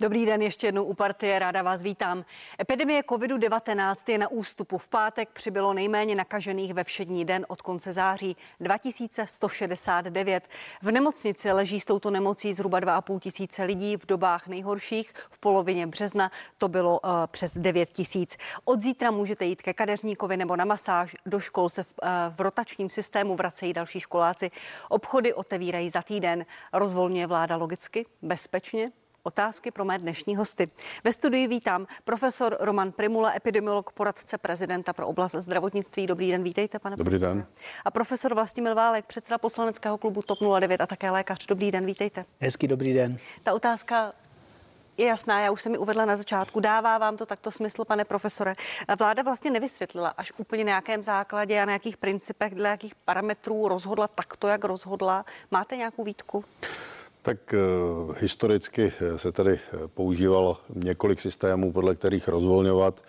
Dobrý den ještě jednou u partie, ráda vás vítám. Epidemie COVID-19 je na ústupu. V pátek přibylo nejméně nakažených ve všední den od konce září 2169. V nemocnici leží s touto nemocí zhruba 2,5 tisíce lidí. V dobách nejhorších v polovině března to bylo uh, přes 9 tisíc. Od zítra můžete jít ke kadeřníkovi nebo na masáž. Do škol se v, uh, v rotačním systému vracejí další školáci. Obchody otevírají za týden. Rozvolňuje vláda logicky, bezpečně, otázky pro mé dnešní hosty. Ve studii vítám profesor Roman Primula, epidemiolog, poradce prezidenta pro oblast zdravotnictví. Dobrý den, vítejte, pane Dobrý profesor. den. A profesor Vlastimil Válek, předseda poslaneckého klubu TOP 09 a také lékař. Dobrý den, vítejte. Hezký dobrý den. Ta otázka je jasná, já už jsem mi uvedla na začátku. Dává vám to takto smysl, pane profesore? Vláda vlastně nevysvětlila až úplně na jakém základě a na jakých principech, dle jakých parametrů rozhodla takto, jak rozhodla. Máte nějakou výtku? Tak uh, historicky se tady používalo několik systémů, podle kterých rozvolňovat.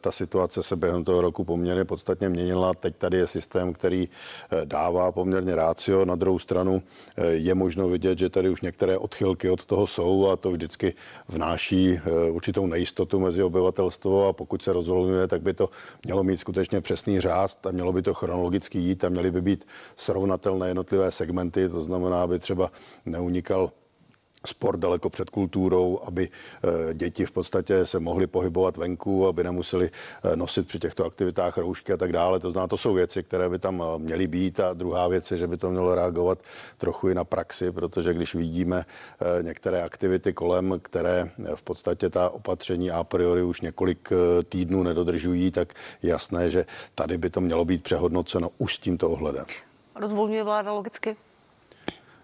Ta situace se během toho roku poměrně podstatně měnila. Teď tady je systém, který dává poměrně rácio. Na druhou stranu je možno vidět, že tady už některé odchylky od toho jsou a to vždycky vnáší určitou nejistotu mezi obyvatelstvo a pokud se rozvolňuje, tak by to mělo mít skutečně přesný řád a mělo by to chronologicky jít a měly by být srovnatelné jednotlivé segmenty, to znamená, aby třeba neunikly unikal sport daleko před kulturou, aby eh, děti v podstatě se mohly pohybovat venku, aby nemuseli eh, nosit při těchto aktivitách roušky a tak dále. To znamená, to jsou věci, které by tam eh, měly být. A druhá věc je, že by to mělo reagovat trochu i na praxi, protože když vidíme některé aktivity kolem, které v podstatě ta opatření a priori už několik týdnů nedodržují, tak jasné, že tady by to mělo být přehodnoceno už s tímto ohledem. Rozvolňuje vláda logicky?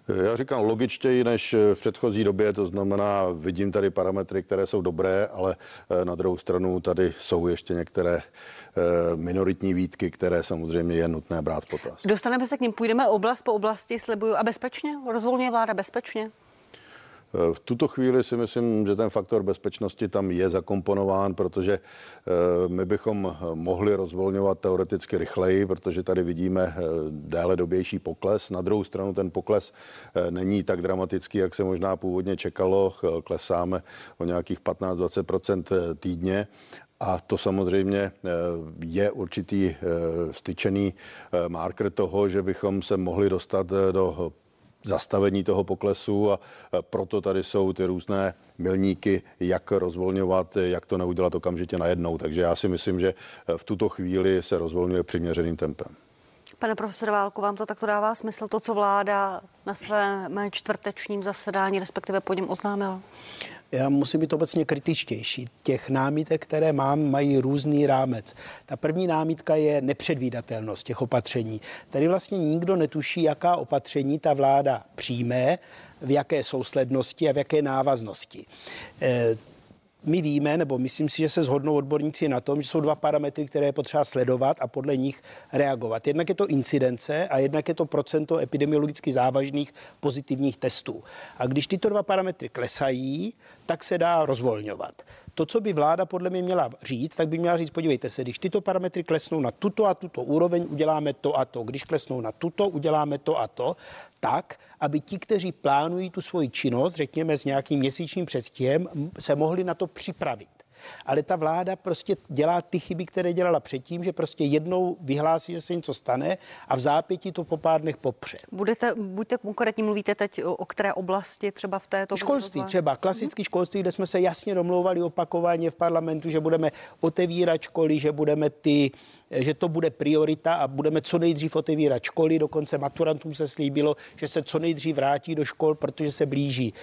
Já říkám logičtěji než v předchozí době, to znamená, vidím tady parametry, které jsou dobré, ale eh, na druhou stranu tady jsou ještě některé eh, minoritní výtky, které samozřejmě je nutné brát potaz. Dostaneme se k ním, půjdeme oblast po oblasti, slibuju, a bezpečně? Rozvolňuje vláda bezpečně? V tuto chvíli si myslím, že ten faktor bezpečnosti tam je zakomponován, protože eh, my bychom mohli rozvolňovat teoreticky rychleji, protože tady vidíme eh, déle dobější pokles. Na druhou stranu ten pokles eh, není tak dramatický, jak se možná původně čekalo. Klesáme o nějakých 15-20% týdně a to samozřejmě je určitý styčený marker toho, že bychom se mohli dostat do zastavení toho poklesu a proto tady jsou ty různé milníky, jak rozvolňovat, jak to neudělat okamžitě najednou. Takže já si myslím, že v tuto chvíli se rozvolňuje přiměřeným tempem. Pane profesor Válku, vám to takto dává smysl, to, co vláda na svém čtvrtečním zasedání, respektive po něm oznámila? Já musím být obecně kritičtější. Těch námitek, které mám, mají různý rámec. Ta první námitka je nepředvídatelnost těch opatření. Tady vlastně nikdo netuší, jaká opatření ta vláda přijme, v jaké souslednosti a v jaké návaznosti. My víme, nebo myslím si, že se shodnou odborníci na tom, že jsou dva parametry, které je potřeba sledovat a podle nich reagovat. Jednak je to incidence a jednak je to procento epidemiologicky závažných pozitivních testů. A když tyto dva parametry klesají, tak se dá rozvolňovat. To, co by vláda podle mě měla říct, tak by měla říct, podívejte se, když tyto parametry klesnou na tuto a tuto úroveň, uděláme to a to. Když klesnou na tuto, uděláme to a to. Tak, aby ti, kteří plánují tu svoji činnost, řekněme s nějakým měsíčním předstihem, se mohli na to připravit ale ta vláda prostě dělá ty chyby, které dělala předtím, že prostě jednou vyhlásí, že se něco stane a v zápěti to po pár dnech popře. Budete, buďte konkrétní, mluvíte teď o, o které oblasti třeba v této? Školství třeba, klasický školství, kde jsme se jasně domlouvali opakovaně v parlamentu, že budeme otevírat školy, že budeme ty že to bude priorita a budeme co nejdřív otevírat školy. Dokonce maturantům se slíbilo, že se co nejdřív vrátí do škol, protože se blíží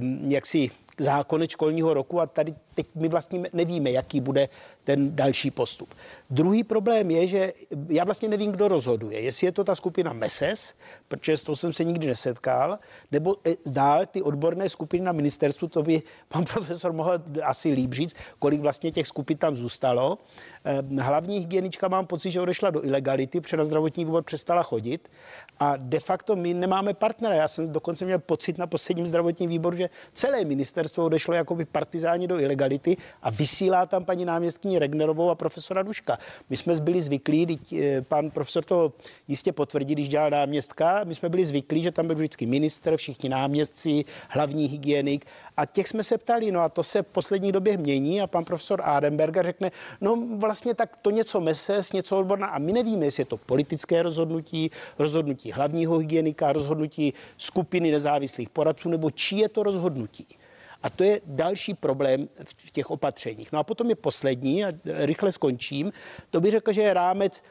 um, jaksi zákony školního roku a tady teď my vlastně nevíme, jaký bude ten další postup. Druhý problém je, že já vlastně nevím, kdo rozhoduje. Jestli je to ta skupina MESES, protože s tou jsem se nikdy nesetkal, nebo e, dál ty odborné skupiny na ministerstvu, to by pan profesor mohl asi líp říct, kolik vlastně těch skupin tam zůstalo. Ehm, hlavní hygienička mám pocit, že odešla do ilegality, protože na zdravotní výbor přestala chodit a de facto my nemáme partnera. Já jsem dokonce měl pocit na posledním zdravotním výboru, že celé ministerstvo odešlo jako by partizáni do ilegality lokality a vysílá tam paní náměstkyni Regnerovou a profesora Duška. My jsme byli zvyklí, eh, pan profesor to jistě potvrdí, když dělal náměstka, my jsme byli zvyklí, že tam byl vždycky minister, všichni náměstci, hlavní hygienik a těch jsme se ptali, no a to se v poslední době mění a pan profesor Adenberger řekne, no vlastně tak to něco meses, něco odborná a my nevíme, jestli je to politické rozhodnutí, rozhodnutí hlavního hygienika, rozhodnutí skupiny nezávislých poradců, nebo čí je to rozhodnutí. A to je další problém v těch opatřeních. No a potom je poslední, a rychle skončím, to bych řekl, že je rámec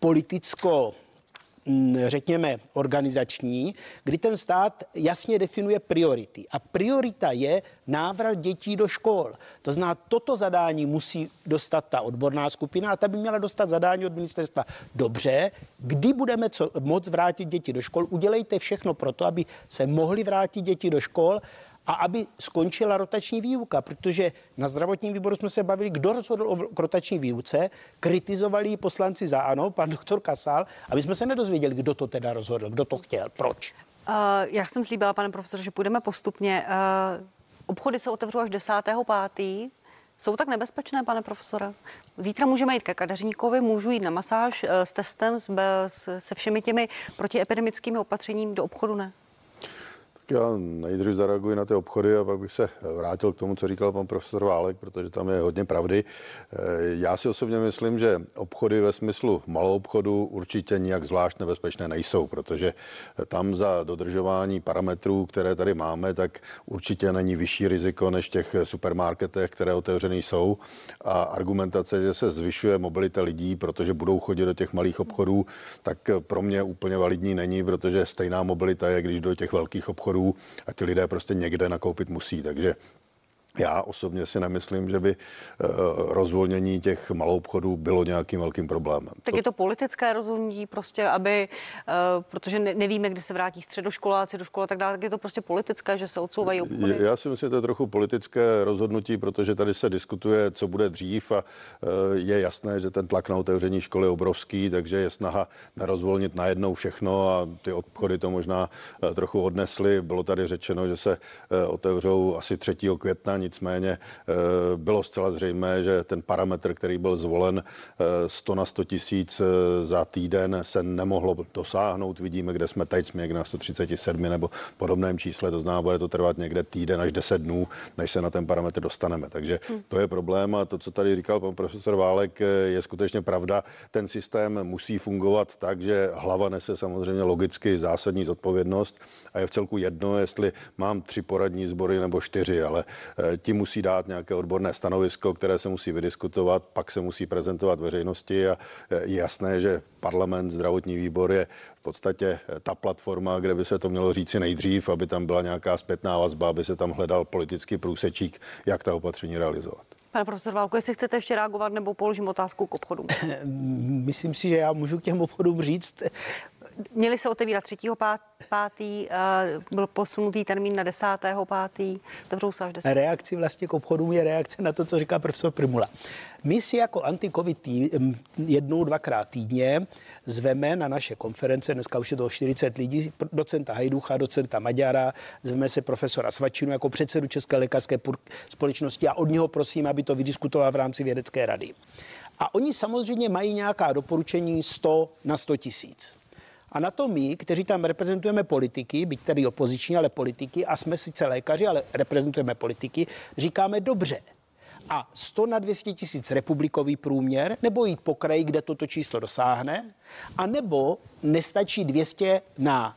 politicko Mm, řekněme, organizační, kdy ten stát jasně definuje priority. A priorita je návrat dětí do škol. To znamená, toto zadání musí dostat ta odborná skupina a ta by měla dostat zadání od ministerstva. Dobře, kdy budeme co, moc vrátit děti do škol, udělejte všechno pro to, aby se mohly vrátit děti do škol a aby skončila rotační výuka, protože na zdravotním výboru jsme se bavili, kdo rozhodl o rotační výuce, kritizovali ji poslanci za ANO, pan doktor Kasal, aby jsme se nedozvěděli, kdo to teda rozhodl, kdo to chtěl, proč. Uh, já jsem slíbila, pane profesor, že půjdeme postupně. Uh, obchody se otevřou až 10.5. Jsou tak nebezpečné, pane profesore? Zítra můžeme jít ke kadeřníkovi, můžu jít na masáž s testem, se všemi těmi protiepidemickými opatřeními do obchodu, ne? Já nejdřív zareaguji na ty obchody a pak bych se vrátil k tomu, co říkal pan profesor Válek, protože tam je hodně pravdy. Eh, já si osobně myslím, že obchody ve smyslu malou obchodu určitě nijak zvlášť nebezpečné nejsou, protože tam za dodržování parametrů, které tady máme, tak určitě není vyšší riziko než v těch supermarketech, které otevřené jsou. A argumentace, že se zvyšuje mobilita lidí, protože budou chodit do těch malých obchodů, tak pro mě úplně validní není, protože stejná mobilita je, když do těch velkých obchodů obchodů a ty lidé prostě někde nakoupit musí. Takže já osobně si nemyslím, že by eh, rozvolnění těch malou obchodů bylo nějakým velkým problémem. Tak je to politické rozhodnutí prostě, aby, eh, protože nevíme, kdy se vrátí středoškoláci do školy a tak dále, tak je to prostě politické, že se odsouvají obchody. Já si myslím, že to je trochu politické rozhodnutí, protože tady se diskutuje, co bude dřív a eh, je jasné, že ten tlak na otevření školy je obrovský, takže je snaha nerozvolnit najednou všechno a ty obchody to možná trochu odnesly. Bylo tady řečeno, že se otevřou asi 3. května nicméně eh, bylo zcela zřejmé, že ten parametr, který byl zvolen 100 eh, na 100 tisíc eh, za týden se nemohlo dosáhnout. Vidíme, kde jsme teď, jsme někde na 137 nebo podobném čísle, to znamená, bude to trvat někde týden až 10 dnů, než se na ten parametr dostaneme. Takže hm. to je problém a to, co tady říkal pan profesor Válek, je skutečně pravda. Ten systém musí fungovat tak, že hlava nese samozřejmě logicky zásadní zodpovědnost a je v celku jedno, jestli mám tři poradní sbory nebo čtyři, ale ti musí dát nějaké odborné stanovisko, které se musí vydiskutovat, pak se musí prezentovat veřejnosti a je jasné, že parlament, zdravotní výbor je v podstatě ta platforma, kde by se to mělo říci nejdřív, aby tam byla nějaká zpětná vazba, aby se tam hledal politický průsečík, jak ta opatření realizovat. Pane profesor Válko, jestli chcete ještě reagovat nebo položím otázku k obchodům. Myslím si, že já můžu k těm obchodům říct. Měli se otevírat 3. pátý, byl posunutý termín na 10. pátý, otevřou se až 10. Reakci vlastně k obchodům je reakce na to, co říká profesor Primula. My si jako anti-covid tým, jednou, dvakrát týdně zveme na naše konference, dneska už je to 40 lidí, docenta Hajducha, docenta Maďara, zveme se profesora Svačinu jako předsedu České lékařské společnosti a od něho prosím, aby to vydiskutoval v rámci vědecké rady. A oni samozřejmě mají nějaká doporučení 100 na 100 tisíc. A na to my, kteří tam reprezentujeme politiky, byť tedy opoziční, ale politiky, a jsme sice lékaři, ale reprezentujeme politiky, říkáme dobře. A 100 na 200 tisíc republikový průměr, nebo jít po kraji, kde toto číslo dosáhne, a nebo nestačí 200 na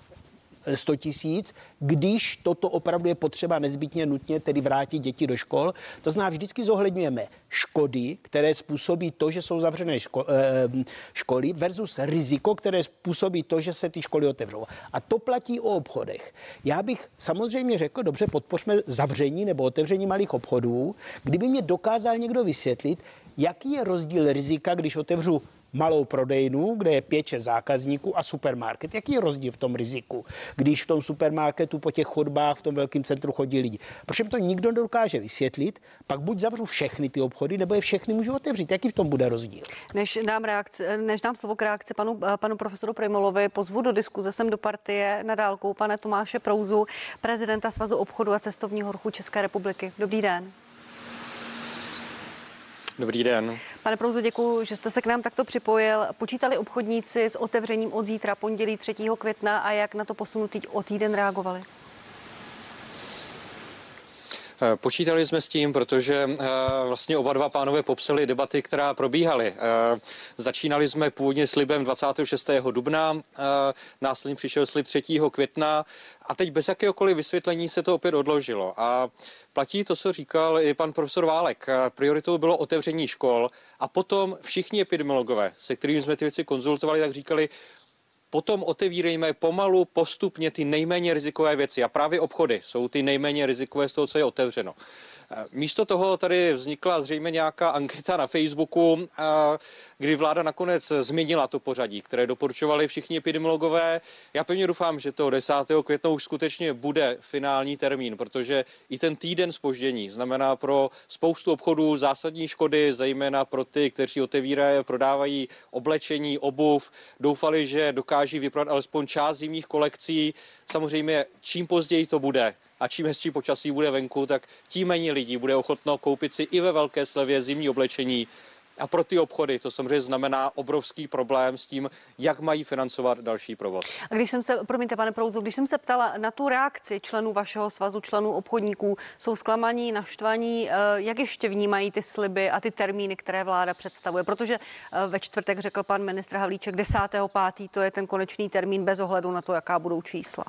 100 tisíc, když toto opravdu je potřeba nezbytně nutně tedy vrátit děti do škol. To znamená, vždycky zohledňujeme škody, které způsobí to, že jsou zavřené ško- eh, školy, versus riziko, které způsobí to, že se ty školy otevřou. A to platí o obchodech. Já bych samozřejmě řekl, dobře, podpořme zavření nebo otevření malých obchodů, kdyby mě dokázal někdo vysvětlit, jaký je rozdíl rizika, když otevřu malou prodejnu, kde je pět, zákazníků a supermarket. Jaký je rozdíl v tom riziku, když v tom supermarketu po těch chodbách v tom velkém centru chodí lidi? Proč to nikdo nedokáže vysvětlit, pak buď zavřu všechny ty obchody, nebo je všechny můžu otevřít. Jaký v tom bude rozdíl? Než dám, reakci, než dám slovo k reakci panu, panu profesoru Primolovi, pozvu do diskuze sem do partie na dálku pane Tomáše Prouzu, prezidenta Svazu obchodu a cestovního ruchu České republiky. Dobrý den. Dobrý den. Pane Prouzo, děkuji, že jste se k nám takto připojil. Počítali obchodníci s otevřením od zítra pondělí 3. května a jak na to posunutý o týden reagovali? Eh, počítali jsme s tím, protože eh, vlastně oba dva pánové popsali debaty, která probíhaly. Eh, začínali jsme původně slibem 26. dubna, následně přišel slib 3. května a teď bez jakéhokoliv vysvětlení se to opět odložilo. A platí to, co říkal i pan profesor Válek. Prioritou bylo otevření škol a potom všichni epidemiologové, se kterými jsme ty věci konzultovali, tak říkali, Potom otevírejme pomalu, postupně ty nejméně rizikové věci. A právě obchody jsou ty nejméně rizikové z toho, co je otevřeno. Místo toho tady vznikla zřejmě nějaká anketa na Facebooku, kdy vláda nakonec změnila to pořadí, které doporučovali všichni epidemiologové. Já pevně doufám, že to 10. května už skutečně bude finální termín, protože i ten týden spoždění znamená pro spoustu obchodů zásadní škody, zejména pro ty, kteří otevírají, prodávají oblečení, obuv. Doufali, že dokáží vyprodat alespoň část zimních kolekcí. Samozřejmě čím později to bude, a čím hezčí počasí bude venku, tak tím méně lidí bude ochotno koupit si i ve velké slevě zimní oblečení. A pro ty obchody to samozřejmě znamená obrovský problém s tím, jak mají financovat další provoz. A když jsem se, promiňte, pane Prouzu, když jsem se ptala na tu reakci členů vašeho svazu, členů obchodníků, jsou zklamaní, naštvaní, eh, jak ještě vnímají ty sliby a ty termíny, které vláda představuje? Protože eh, ve čtvrtek řekl pan ministr Havlíček 10.5. to je ten konečný termín bez ohledu na to, jaká budou čísla.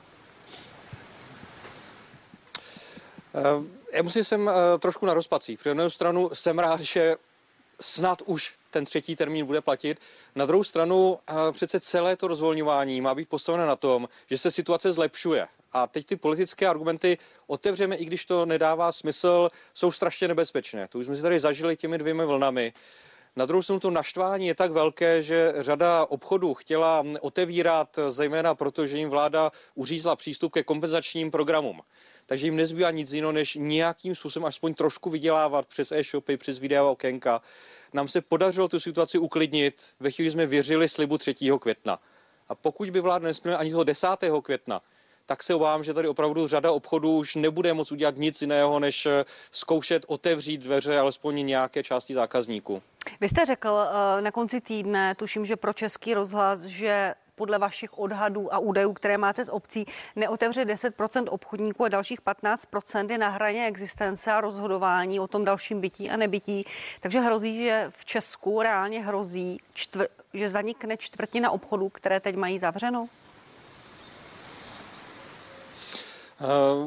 Já musím jsem eh, trošku na rozpacích. Při jednu stranu jsem rád, že snad už ten třetí termín bude platit. Na druhou stranu eh, přece celé to rozvolňování má být postaveno na tom, že se situace zlepšuje. A teď ty politické argumenty otevřeme, i když to nedává smysl, jsou strašně nebezpečné. To už jsme si tady zažili těmi dvěmi vlnami. Na druhou stranu to naštvání je tak velké, že řada obchodů chtěla otevírat, zejména proto, že jim vláda uřízla přístup ke kompenzačním programům takže jim nezbývá nic jiného, než nějakým způsobem aspoň trošku vydělávat přes e-shopy, přes videa okénka. Nám se podařilo tu situaci uklidnit, ve chvíli jsme věřili slibu 3. května. A pokud by vláda nesplnila ani toho 10. května, tak se obávám, že tady opravdu řada obchodů už nebude moc udělat nic jiného, než eh, zkoušet otevřít dveře alespoň nějaké části zákazníků. Vy jste řekl eh, na konci týdne, tuším, že pro Český rozhlas, že podle vašich odhadů a údajů, které máte z obcí, neotevře 10% obchodníků a dalších 15% je na hraně existence a rozhodování o tom dalším bytí a nebytí. Takže hrozí, že v Česku reálně hrozí, čtvr, že zanikne čtvrtina obchodů, které teď mají zavřeno?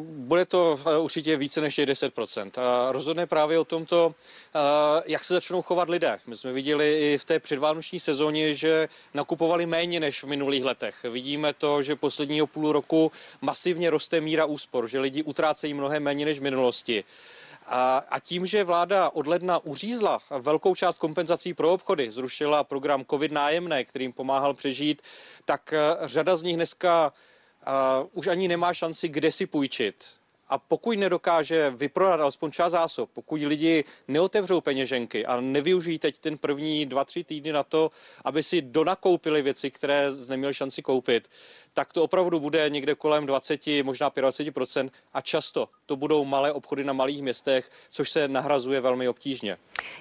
Bude to eh, určitě více než 10%. A rozhodne právě o tomto, eh, jak se začnou chovat lidé. My jsme viděli i v té předvánoční sezóně, že nakupovali méně než v minulých letech. Vidíme to, že posledního půl roku masivně roste míra úspor, že lidi utrácejí mnohem méně než v minulosti. A, tím, že vláda od ledna uřízla velkou část kompenzací pro obchody, zrušila program COVID nájemné, kterým pomáhal přežít, tak řada z nich dneska už ani nemá šanci, kde si půjčit. A pokud nedokáže vyprodat alespoň část zásob, pokud lidi neotevřou peněženky a nevyužijí teď ten první dva, tři týdny na to, aby si donakoupili věci, které neměli šanci koupit, tak to opravdu bude někde kolem 20, možná 25% a často to budou malé obchody na malých městech, což se nahrazuje velmi obtížně.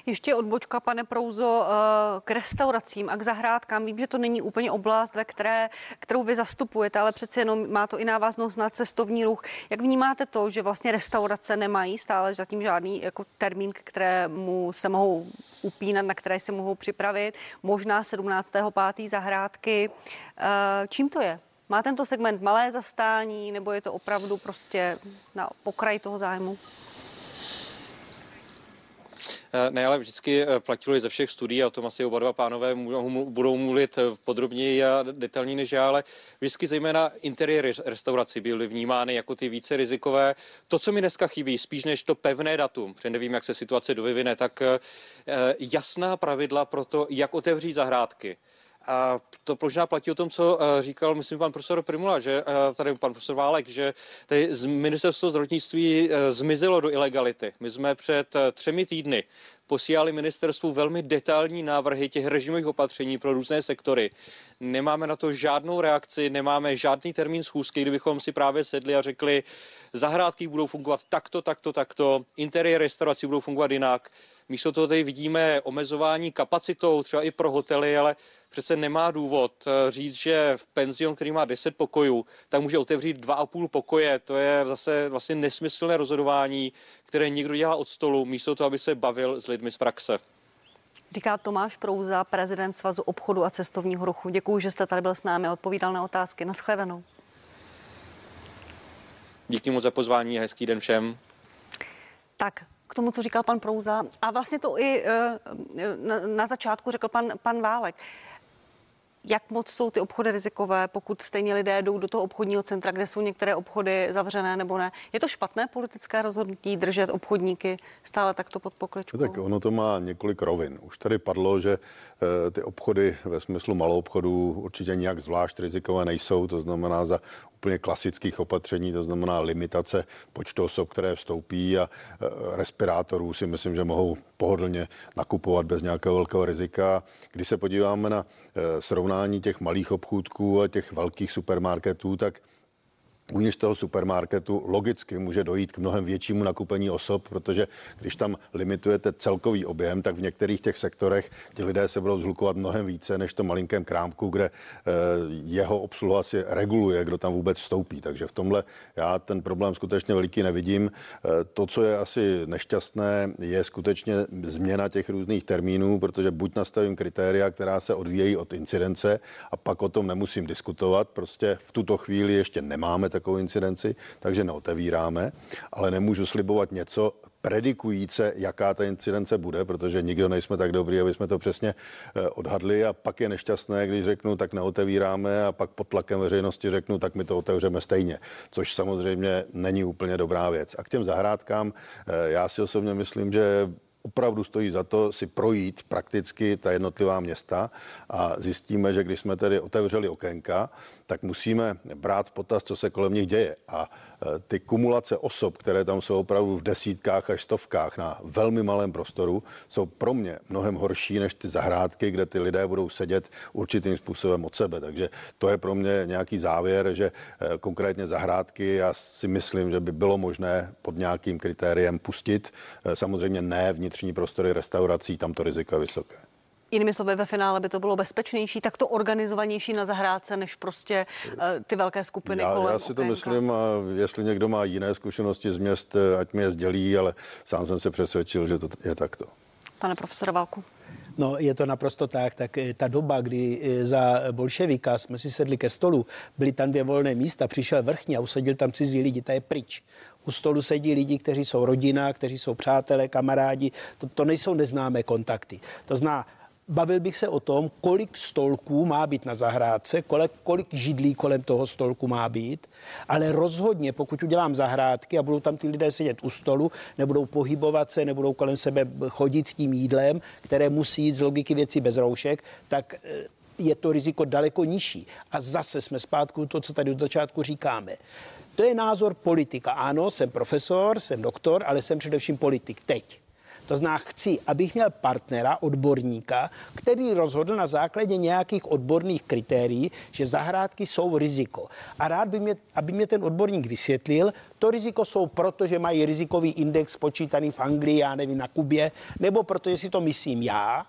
Ještě odbočka, pane Prouzo, eh, k restauracím a k zahrádkám. Vím, že to není úplně oblast, ve které, kterou vy zastupujete, ale přece jenom má to i návaznost na cestovní ruch. Jak vnímáte to, že vlastně restaurace nemají stále zatím žádný jako termín, k kterému se mohou upínat, na které se mohou připravit? Možná 17.5. zahrádky. Eh, čím to je? Má tento segment malé zastání nebo je to opravdu prostě na pokraji toho zájmu? Eh, ne, ale vždycky eh, platilo ze všech studií, a o tom asi oba dva pánové budou mluvit eh, podrobněji a detailní než já, ale vždycky zejména interiéry restaurací byly vnímány jako ty více rizikové. To, co mi dneska chybí, spíš než to pevné datum, protože nevím, jak se situace dovyvine, tak jasná pravidla pro to, jak otevřít zahrádky a to možná platí o tom, co eh, říkal, myslím, pan profesor Primula, že eh, tady pan profesor Válek, že tady z ministerstvo zdravotnictví eh, zmizelo do ilegality. My jsme před třemi týdny posílali ministerstvu velmi detailní návrhy těch režimových opatření pro různé sektory. Nemáme na to žádnou reakci, nemáme žádný termín schůzky, kdybychom si právě sedli a řekli, zahrádky budou fungovat takto, takto, takto, interiéry restaurací budou fungovat jinak Místo toho tady vidíme omezování kapacitou, třeba i pro hotely, ale přece nemá důvod eh, říct, že v penzion, který má 10 pokojů, tak může otevřít 2,5 pokoje. To je zase vlastně nesmyslné rozhodování, které někdo dělá od stolu, místo toho, aby se bavil s lidmi z praxe. Říká Tomáš Prouza, prezident Svazu obchodu a cestovního ruchu. Děkuji, že jste tady byl s námi a odpovídal na otázky. Naschledanou. Díky moc za pozvání a hezký den všem. Tak, k tomu, co říkal pan Prouza, a vlastně to i eh, na, na začátku řekl pan, pan Válek jak moc jsou ty obchody rizikové, pokud stejně lidé jdou do toho obchodního centra, kde jsou některé obchody zavřené nebo ne. Je to špatné politické rozhodnutí držet obchodníky stále takto pod pokličkou? Tak ono to má několik rovin. Už tady padlo, že eh, ty obchody ve smyslu malou obchodu určitě nijak zvlášť rizikové nejsou, to znamená za úplně klasických opatření, to znamená limitace počtu osob, které vstoupí a e, respirátorů si myslím, že mohou pohodlně nakupovat bez nějakého velkého rizika. Když se podíváme na e, srovnání těch malých obchůdků a těch velkých supermarketů, tak uvnitř toho supermarketu logicky může dojít k mnohem většímu nakupení osob, protože když tam limitujete celkový objem, tak v některých těch sektorech ti lidé se budou zhlukovat mnohem více než to malinkém krámku, kde eh, jeho obsluha si reguluje, kdo tam vůbec vstoupí. Takže v tomhle já ten problém skutečně veliký nevidím. Eh, to, co je asi nešťastné, je skutečně změna těch různých termínů, protože buď nastavím kritéria, která se odvíjejí od incidence a pak o tom nemusím diskutovat. Prostě v tuto chvíli ještě nemáme takovou incidenci, takže neotevíráme, ale nemůžu slibovat něco, predikujíce, jaká ta incidence bude, protože nikdo nejsme tak dobrý, aby jsme to přesně eh, odhadli a pak je nešťastné, když řeknu, tak neotevíráme a pak pod tlakem veřejnosti řeknu, tak my to otevřeme stejně, což samozřejmě není úplně dobrá věc. A k těm zahrádkám, eh, já si osobně myslím, že opravdu stojí za to si projít prakticky ta jednotlivá města a zjistíme, že když jsme tedy otevřeli okénka, tak musíme brát v potaz, co se kolem nich děje. A e, ty kumulace osob, které tam jsou opravdu v desítkách až stovkách na velmi malém prostoru, jsou pro mě mnohem horší než ty zahrádky, kde ty lidé budou sedět určitým způsobem od sebe. Takže to je pro mě nějaký závěr, že e, konkrétně zahrádky, já si myslím, že by bylo možné pod nějakým kritériem pustit. E, samozřejmě ne vnitřní prostory restaurací, tam to riziko je vysoké. Jinými slovy, ve finále by to bylo bezpečnější, tak to organizovanější na zahrádce, než prostě uh, ty velké skupiny já, kolem Já si to okénka. myslím a jestli někdo má jiné zkušenosti z měst, eh, ať mi je sdělí, ale sám jsem se přesvědčil, že to je takto. Pane profesore Valku. No, je to naprosto tak. Tak eh, ta doba, kdy za bolševika jsme si sedli ke stolu, byly tam dvě volné místa, přišel vrchní a usadil tam cizí lidi, ta je pryč. U stolu sedí lidi, kteří jsou rodina, kteří jsou přátelé, kamarádi. To, to nejsou neznámé kontakty. To zná, bavil bych se o tom, kolik stolků má být na zahrádce, kolik, kolik židlí kolem toho stolku má být, ale rozhodně, pokud udělám zahrádky a budou tam ty lidé sedět u stolu, nebudou pohybovat se, nebudou kolem sebe chodit s tím jídlem, které musí jít z logiky věcí bez roušek, tak eh, je to riziko daleko nižší. A zase jsme zpátky to, co tady od začátku říkáme. To je názor politika. Ano, jsem profesor, jsem doktor, ale jsem především politik teď. To znamená, chci, abych měl partnera, odborníka, který rozhodl na základě nějakých odborných kritérií, že zahrádky jsou riziko. A rád by mě, aby mě ten odborník vysvětlil, to riziko jsou proto, že mají rizikový index počítaný v Anglii, já nevím, na Kubě, nebo protože si to myslím já,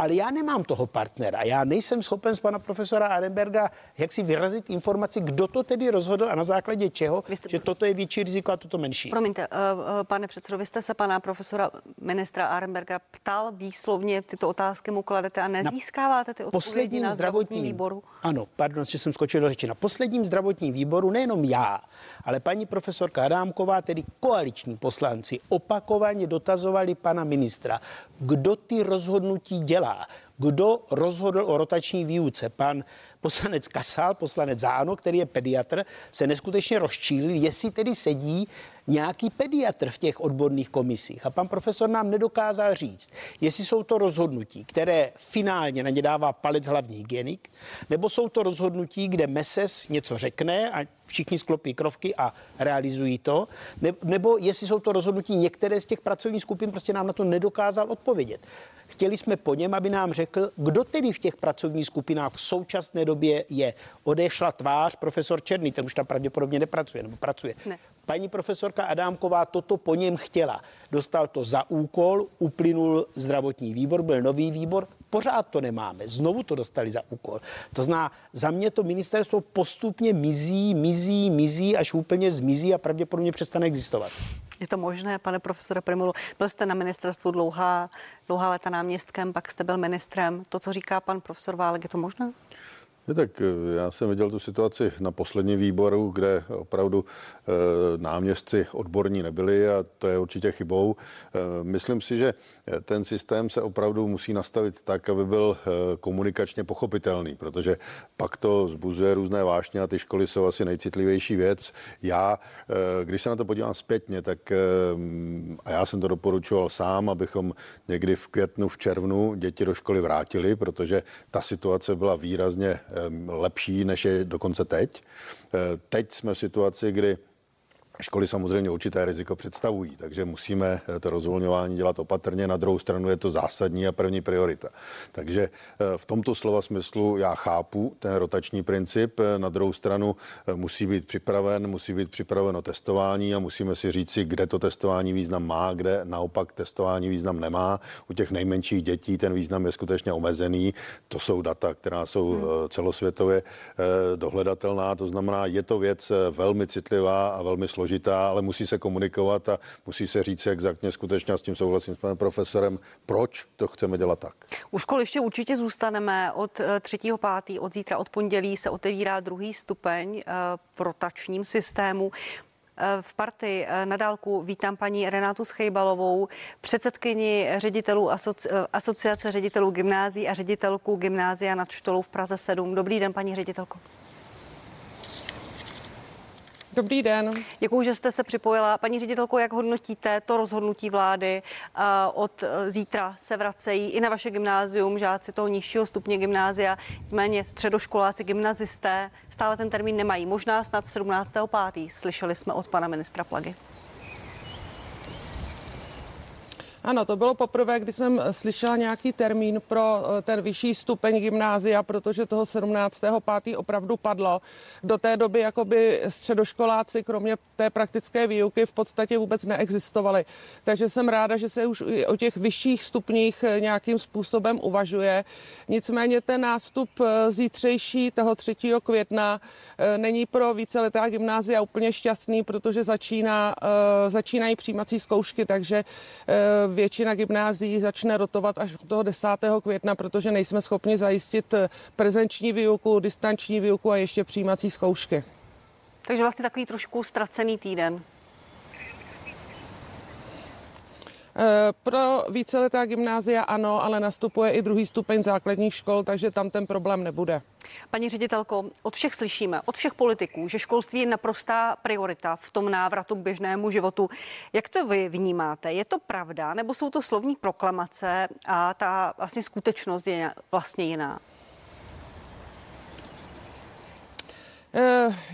ale já nemám toho partnera. Já nejsem schopen z pana profesora Arenberga jak si vyrazit informaci, kdo to tedy rozhodl a na základě čeho, jste... že toto je větší riziko a toto menší. Promiňte, uh, pane předsedo, vy jste se pana profesora ministra Arenberga ptal výslovně, tyto otázky mu kladete a nezískáváte ty odpovědi na zdravotním výboru? Ano, pardon, že jsem skočil do řeči. Na posledním zdravotním výboru nejenom já, ale paní profesorka Adámková, tedy koaliční poslanci, opakovaně dotazovali pana ministra, kdo ty rozhodnutí dělá, kdo rozhodl o rotační výuce. Pan poslanec Kasal, poslanec Záno, který je pediatr, se neskutečně rozčílil, jestli tedy sedí nějaký pediatr v těch odborných komisích. A pan profesor nám nedokázal říct, jestli jsou to rozhodnutí, které finálně na ně dává palec hlavní hygienik, nebo jsou to rozhodnutí, kde MESES něco řekne a všichni sklopí krovky a realizují to, nebo jestli jsou to rozhodnutí některé z těch pracovních skupin, prostě nám na to nedokázal odpovědět. Chtěli jsme po něm, aby nám řekl, kdo tedy v těch pracovních skupinách v současné době je. Odešla tvář profesor Černý, ten už tam pravděpodobně nepracuje, nebo pracuje. Ne. Paní profesorka Adámková toto po něm chtěla. Dostal to za úkol, uplynul zdravotní výbor, byl nový výbor, pořád to nemáme. Znovu to dostali za úkol. To zná, za mě to ministerstvo postupně mizí, mizí, mizí, až úplně zmizí a pravděpodobně přestane existovat. Je to možné, pane profesore Primulu? Byl jste na ministerstvu dlouhá, dlouhá léta náměstkem, pak jste byl ministrem. To, co říká pan profesor Válek, je to možné? Je tak eh, já jsem viděl tu situaci na posledním výboru, kde opravdu e, náměstci odborní nebyli a to je určitě chybou. E, myslím si, že ten systém se opravdu musí nastavit tak, aby byl komunikačně pochopitelný, protože pak to zbuzuje různé vášně a ty školy jsou asi nejcitlivější věc. Já, když se na to podívám zpětně, tak a já jsem to doporučoval sám, abychom někdy v květnu, v červnu děti do školy vrátili, protože ta situace byla výrazně lepší, než je dokonce teď. Eh, teď jsme v situaci, kdy Školy samozřejmě určité riziko představují, takže musíme eh, to rozvolňování dělat opatrně. Na druhou stranu je to zásadní a první priorita. Takže eh, v tomto slova smyslu já chápu ten rotační princip. Na druhou stranu musí být připraven, musí být připraveno testování a musíme si říci, kde to testování význam má, kde naopak testování význam nemá. U těch nejmenších dětí ten význam je skutečně omezený. To jsou data, která jsou hmm. celosvětově dohledatelná. To znamená, je to věc velmi citlivá a velmi složitá složitá, ale musí se komunikovat a musí se říct exaktně skutečně, a s tím souhlasím s panem profesorem, proč to chceme dělat tak. U škol ještě určitě zůstaneme. Od 3.5. Eh, od zítra, od pondělí se otevírá druhý stupeň eh, v rotačním systému eh, v partii na dálku vítám paní Renátu Schejbalovou, předsedkyni ředitelů asoci, asociace ředitelů gymnází a ředitelku gymnázia nad Štolou v Praze 7. Dobrý den, paní ředitelko. Dobrý den. Děkuji, že jste se připojila. Paní ředitelko, jak hodnotíte to rozhodnutí vlády? Od e, zítra se vracejí i na vaše gymnázium žáci toho nižšího stupně gymnázia, nicméně středoškoláci, gymnazisté stále ten termín nemají. Možná snad 17.5. Slyšeli jsme od pana ministra Plagy. Ano, to bylo poprvé, kdy jsem slyšela nějaký termín pro eh, ten vyšší stupeň gymnázia, protože toho 17.5. opravdu padlo. Do té doby jakoby středoškoláci, kromě té praktické výuky, v podstatě vůbec neexistovali. Takže jsem ráda, že se už o těch vyšších stupních eh, nějakým způsobem uvažuje. Nicméně ten nástup eh, zítřejší, toho 3. května, není pro víceletá gymnázia úplně šťastný, protože začíná, začínají přijímací zkoušky, takže většina gymnázií začne rotovat až od toho 10. května, protože nejsme schopni zajistit prezenční výuku, distanční výuku a ještě přijímací zkoušky. Takže vlastně takový trošku ztracený týden. Pro víceletá gymnázia ano, ale nastupuje i druhý stupeň základních škol, takže tam ten problém nebude. Paní ředitelko, od všech slyšíme, od všech politiků, že školství je naprostá priorita v tom návratu k běžnému životu. Jak to vy vnímáte? Je to pravda, nebo jsou to slovní proklamace a ta vlastně skutečnost je vlastně jiná?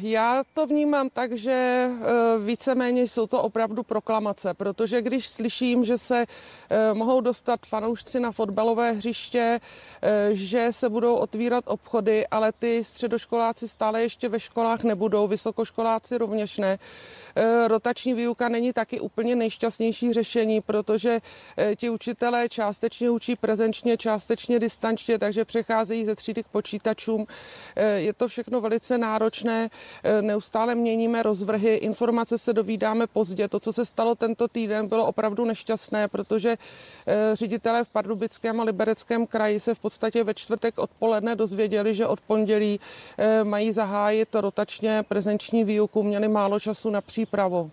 Já to vnímám tak, že eh, víceméně jsou to opravdu proklamace, protože když slyším, že se eh, mohou dostat fanoušci na fotbalové hřiště, že se budou otvírat obchody, ale ty středoškoláci stále ještě ve školách nebudou, vysokoškoláci rovněž ne, Eh, rotační výuka není taky úplně nejšťastnější řešení, protože eh, ti učitelé částečně učí prezenčně, částečně distančně, takže přecházejí ze třídy k počítačům. Eh, je to všechno velice náročné, neustále měníme rozvrhy, informace se dovídáme pozdě. To, co se stalo tento týden, bylo opravdu nešťastné, protože ředitelé v Pardubickém a Libereckém kraji se v podstatě ve čtvrtek odpoledne dozvěděli, že od pondělí mají zahájit rotačně prezenční výuku, měli málo času na přípravu přípravu.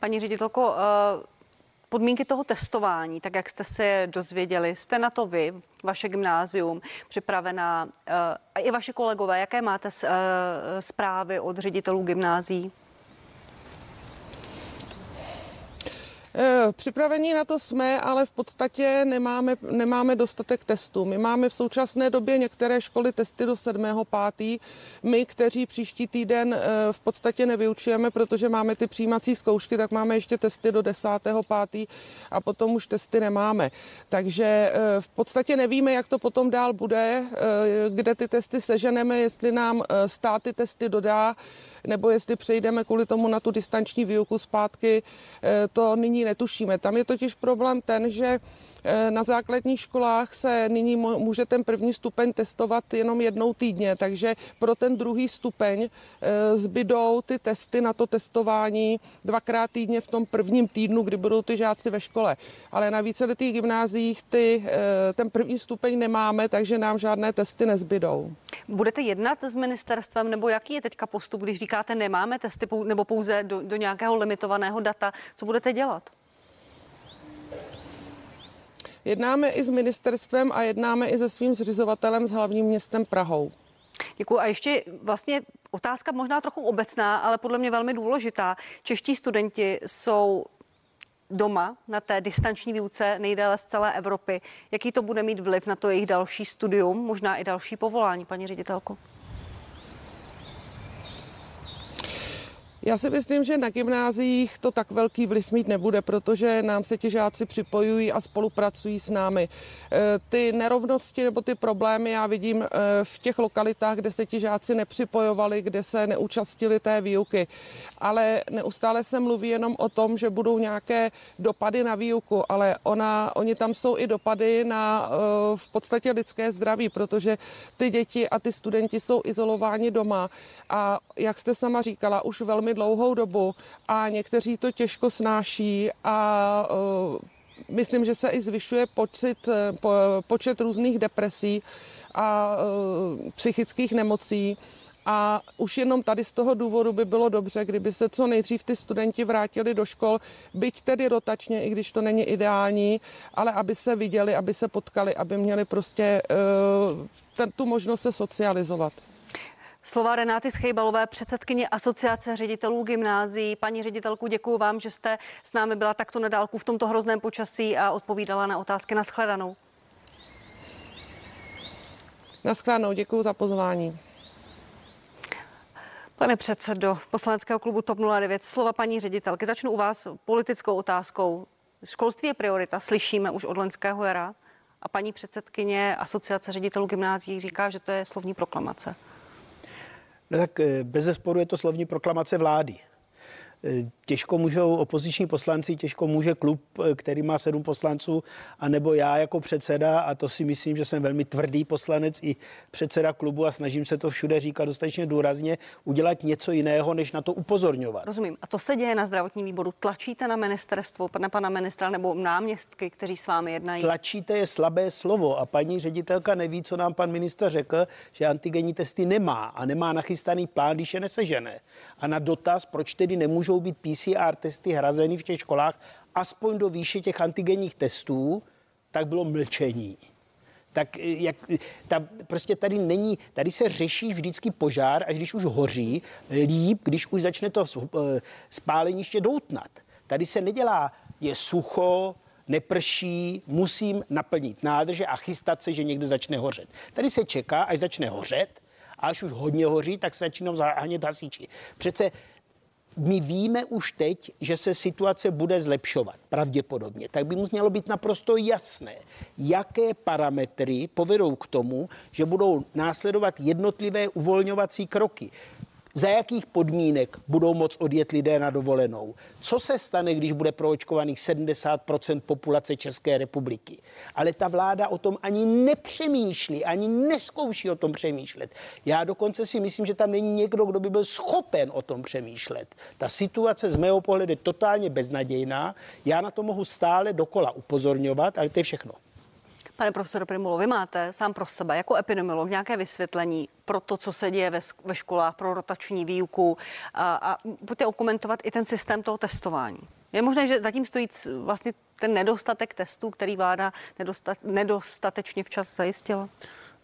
Paní ředitelko, eh, podmínky toho testování, tak jak jste se dozvěděli, jste na to vy, vaše gymnázium, připravená eh, a i vaše kolegové, jaké máte eh, zprávy od ředitelů gymnází? Eh, připravení na to jsme, ale v podstatě nemáme, nemáme dostatek testů. My máme v současné době některé školy testy do 7.5. My, kteří příští týden eh, v podstatě nevyučujeme, protože máme ty přijímací zkoušky, tak máme ještě testy do 10.5. a potom už testy nemáme. Takže eh, v podstatě nevíme, jak to potom dál bude, kde ty testy seženeme, jestli nám stát ty testy dodá nebo jestli přejdeme kvůli tomu na tu distanční výuku zpátky, eh, to nyní netušíme. Tam je totiž problém ten, že na základních školách se nyní může ten první stupeň testovat jenom jednou týdně, takže pro ten druhý stupeň eh, zbydou ty testy na to testování dvakrát týdně v tom prvním týdnu, kdy budou ty žáci ve škole. Ale na víceletých gymnáziích ty, eh, ten první stupeň nemáme, takže nám žádné testy nezbydou. Budete jednat s ministerstvem, nebo jaký je teďka postup, když říkáte nemáme testy, nebo pouze do, do nějakého limitovaného data? Co budete dělat? Jednáme i s ministerstvem a jednáme i se svým zřizovatelem s hlavním městem Prahou. Děkuji. A ještě vlastně otázka možná trochu obecná, ale podle mě velmi důležitá. Čeští studenti jsou doma na té distanční výuce nejdéle z celé Evropy. Jaký to bude mít vliv na to jejich další studium, možná i další povolání, paní ředitelko? Já si myslím, že na gymnáziích to tak velký vliv mít nebude, protože nám se ti žáci připojují a spolupracují s námi. E, ty nerovnosti nebo ty problémy já vidím e, v těch lokalitách, kde se ti žáci nepřipojovali, kde se neúčastnili té výuky. Ale neustále se mluví jenom o tom, že budou nějaké dopady na výuku, ale ona, oni tam jsou i dopady na e, v podstatě lidské zdraví, protože ty děti a ty studenti jsou izolováni doma a jak jste sama říkala, už velmi dlouhou dobu a někteří to těžko snáší a uh, myslím, že se i zvyšuje počet, po, počet různých depresí a uh, psychických nemocí. A už jenom tady z toho důvodu by bylo dobře, kdyby se co nejdřív ty studenti vrátili do škol, byť tedy rotačně, i když to není ideální, ale aby se viděli, aby se potkali, aby měli prostě uh, tu možnost se socializovat. Slova Renáty Schejbalové, předsedkyně Asociace ředitelů gymnázií. Paní ředitelku, děkuji vám, že jste s námi byla takto na dálku v tomto hrozném počasí a odpovídala na otázky na shledanou. Naschledanou, děkuji za pozvání. Pane předsedo poslaneckého klubu TOP 09, slova paní ředitelky. Začnu u vás politickou otázkou. Školství je priorita, slyšíme už od loňského jara. A paní předsedkyně Asociace ředitelů gymnázií říká, že to je slovní proklamace. No tak eh, bez zesporu je to slovní proklamace vlády. Těžko můžou opoziční poslanci, těžko může klub, který má sedm poslanců, anebo já jako předseda, a to si myslím, že jsem velmi tvrdý poslanec i předseda klubu a snažím se to všude říkat dostatečně důrazně, udělat něco jiného, než na to upozorňovat. Rozumím. A to se děje na zdravotním výboru. Tlačíte na ministerstvo, na pana ministra nebo náměstky, kteří s vámi jednají? Tlačíte je slabé slovo a paní ředitelka neví, co nám pan minister řekl, že antigenní testy nemá a nemá nachystaný plán, když je nesežené. A na dotaz, proč tedy nemůžou být PCR testy hrazeny v těch školách aspoň do výše těch antigenních testů, tak bylo mlčení. Tak eh, jak, ta, prostě tady není, tady se řeší vždycky požár, až když už hoří, líp, když už začne to eh, spáleniště doutnat. Tady se nedělá, je sucho, neprší, musím naplnit nádrže a chystat se, že někde začne hořet. Tady se čeká, až začne hořet, a až už hodně hoří, tak se začínou zahánět hasiči. Přece my víme už teď, že se situace bude zlepšovat, pravděpodobně. Tak by mu mělo být naprosto jasné, jaké parametry povedou k tomu, že budou následovat jednotlivé uvolňovací kroky za jakých podmínek budou moc odjet lidé na dovolenou. Co se stane, když bude proočkovaných 70% populace České republiky? Ale ta vláda o tom ani nepřemýšlí, ani neskouší o tom přemýšlet. Já dokonce si myslím, že tam není někdo, kdo by byl schopen o tom přemýšlet. Ta situace z mého pohledu je totálně beznadějná. Já na to mohu stále dokola upozorňovat, ale to je všechno. Pane profesor Primulo, vy máte sám pro sebe jako epidemiolog nějaké vysvětlení pro to, co se děje ve, ve školách, pro rotační výuku a, a pojďte okomentovat i ten systém toho testování. Je možné, že zatím stojí vlastně ten nedostatek testů, který vláda nedostat, nedostatečně včas zajistila?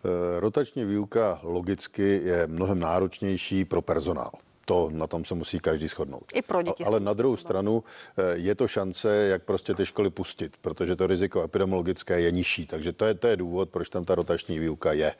Eh, rotační výuka logicky je mnohem náročnější pro personál. To na tom se musí každý shodnout. I pro děti. Ale na druhou stranu je to šance, jak prostě ty školy pustit, protože to riziko epidemiologické je nižší. Takže to je, to je důvod, proč tam ta rotační výuka je.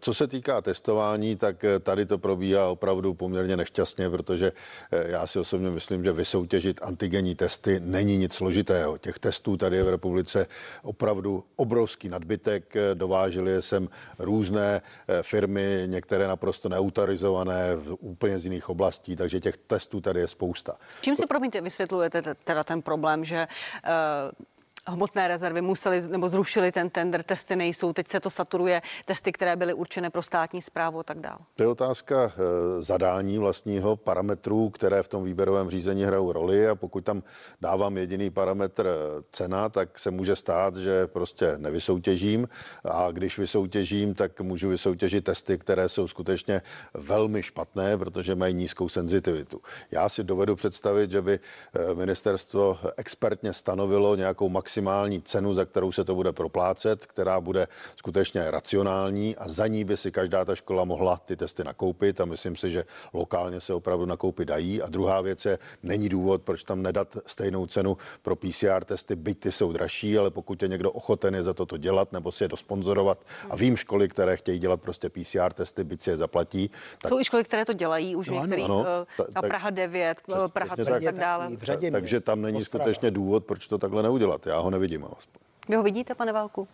Co se týká testování, tak tady to probíhá opravdu poměrně nešťastně, protože já si osobně myslím, že vysoutěžit antigenní testy není nic složitého. Těch testů tady je v republice opravdu obrovský nadbytek. Dovážely jsem různé firmy, některé naprosto neautorizované, úplně z jiných oblastí, takže těch testů tady je spousta. Čím si, promiňte, vysvětlujete teda ten problém, že uh hmotné rezervy museli nebo zrušili ten tender, testy nejsou, teď se to saturuje, testy, které byly určené pro státní zprávu a tak dále. To je otázka eh, zadání vlastního parametrů, které v tom výběrovém řízení hrajou roli a pokud tam dávám jediný parametr eh, cena, tak se může stát, že prostě nevysoutěžím a když vysoutěžím, tak můžu vysoutěžit testy, které jsou skutečně velmi špatné, protože mají nízkou senzitivitu. Já si dovedu představit, že by eh, ministerstvo expertně stanovilo nějakou maximální maximální cenu, za kterou se to bude proplácet, která bude skutečně racionální a za ní by si každá ta škola mohla ty testy nakoupit a myslím si, že lokálně se opravdu nakoupit dají. A druhá věc je, není důvod, proč tam nedat stejnou cenu pro PCR testy, byť ty jsou dražší, ale pokud je někdo ochoten je za toto dělat nebo si je dosponzorovat a vím školy, které chtějí dělat prostě PCR testy, byť si je zaplatí. Tak... Jsou i školy, které to dělají už no, některých, ano, uh, ta, Praha 9, přes, Praha 3 tak, tak dále. V řadě takže tam není skutečně důvod, proč to takhle neudělat. Já ho nevidím alespoň. Vy ho vidíte, pane Válku?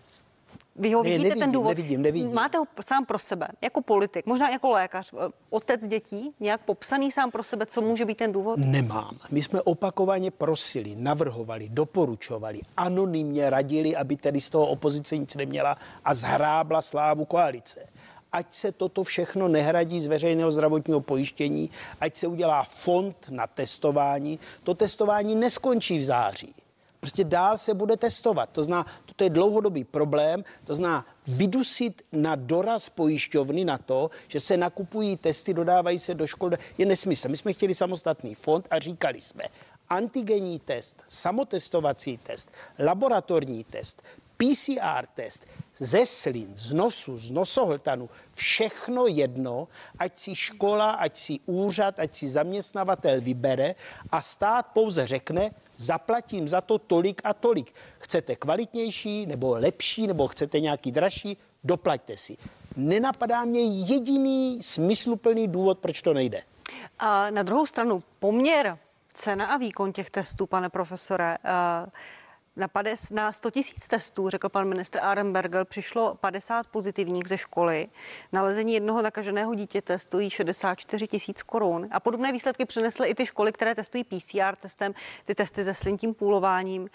Vy ho ne, vidíte nevidím, ten důvod? Nevidím, nevidím. Máte ho sám pro sebe, jako politik, možná jako lékař, eh, otec dětí, nějak popsaný sám pro sebe, co může být ten důvod? Nemám. My jsme opakovaně prosili, navrhovali, doporučovali, anonymně radili, aby tedy z toho opozice nic neměla a zhrábla slávu koalice ať se toto všechno nehradí z veřejného zdravotního pojištění, ať se udělá fond na testování. To testování neskončí v září. Prostě dál se bude testovat. To zná, to je dlouhodobý problém, to zná vydusit na doraz pojišťovny na to, že se nakupují testy, dodávají se do škol, je nesmysl. My jsme chtěli samostatný fond a říkali jsme, antigenní test, samotestovací test, laboratorní test, PCR test, ze slin, z nosu, z nosohltanu, všechno jedno, ať si škola, ať si úřad, ať si zaměstnavatel vybere a stát pouze řekne, zaplatím za to tolik a tolik. Chcete kvalitnější nebo lepší, nebo chcete nějaký dražší, doplaťte si. Nenapadá mě jediný smysluplný důvod, proč to nejde. A na druhou stranu poměr cena a výkon těch testů, pane profesore, uh na, pades, na 100 tisíc testů, řekl pan ministr Arenberger, přišlo 50 pozitivních ze školy. Nalezení jednoho nakaženého dítěte stojí 64 tisíc korun. A podobné výsledky přinesly i ty školy, které testují PCR testem, ty testy se slintím půlováním.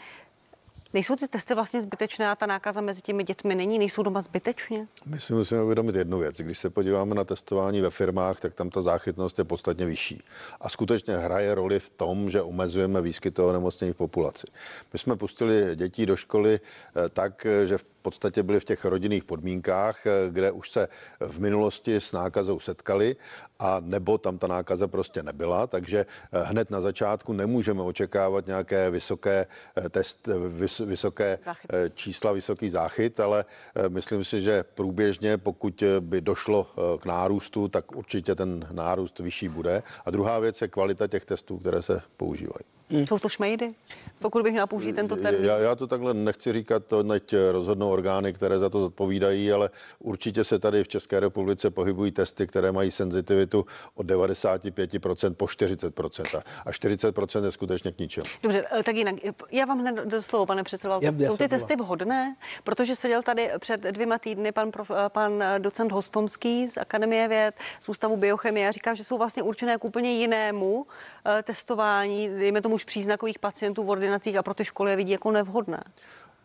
Nejsou ty testy vlastně zbytečné a ta nákaza mezi těmi dětmi není? Nejsou doma zbytečně? My si musíme uvědomit jednu věc. Když se podíváme na testování ve firmách, tak tam ta záchytnost je podstatně vyšší. A skutečně hraje roli v tom, že omezujeme výskyt toho nemocnění v populaci. My jsme pustili děti do školy eh, tak, že v podstatě byli v těch rodinných podmínkách, eh, kde už se v minulosti s nákazou setkali a nebo tam ta nákaza prostě nebyla, takže eh, hned na začátku nemůžeme očekávat nějaké vysoké test, vys, vysoké záchyt. čísla, vysoký záchyt, ale myslím si, že průběžně, pokud by došlo k nárůstu, tak určitě ten nárůst vyšší bude. A druhá věc je kvalita těch testů, které se používají. Hmm. Jsou to šmejdy, pokud bych měla použít tento termín? Já, já to takhle nechci říkat, to nechť rozhodnou orgány, které za to zodpovídají, ale určitě se tady v České republice pohybují testy, které mají senzitivitu od 95% po 40%. A 40% je skutečně k ničemu. Dobře, eh, tak jinak, já vám hned do slovo, pane předsedo. Jsou ty testy vhodné? Protože seděl tady před dvěma týdny pan, prof, eh, pan docent Hostomský z Akademie věd, z Ústavu biochemie a říká, že jsou vlastně určené k úplně jinému eh, testování, dejme tomu už příznakových pacientů v ordinacích a pro ty školy je vidí jako nevhodné.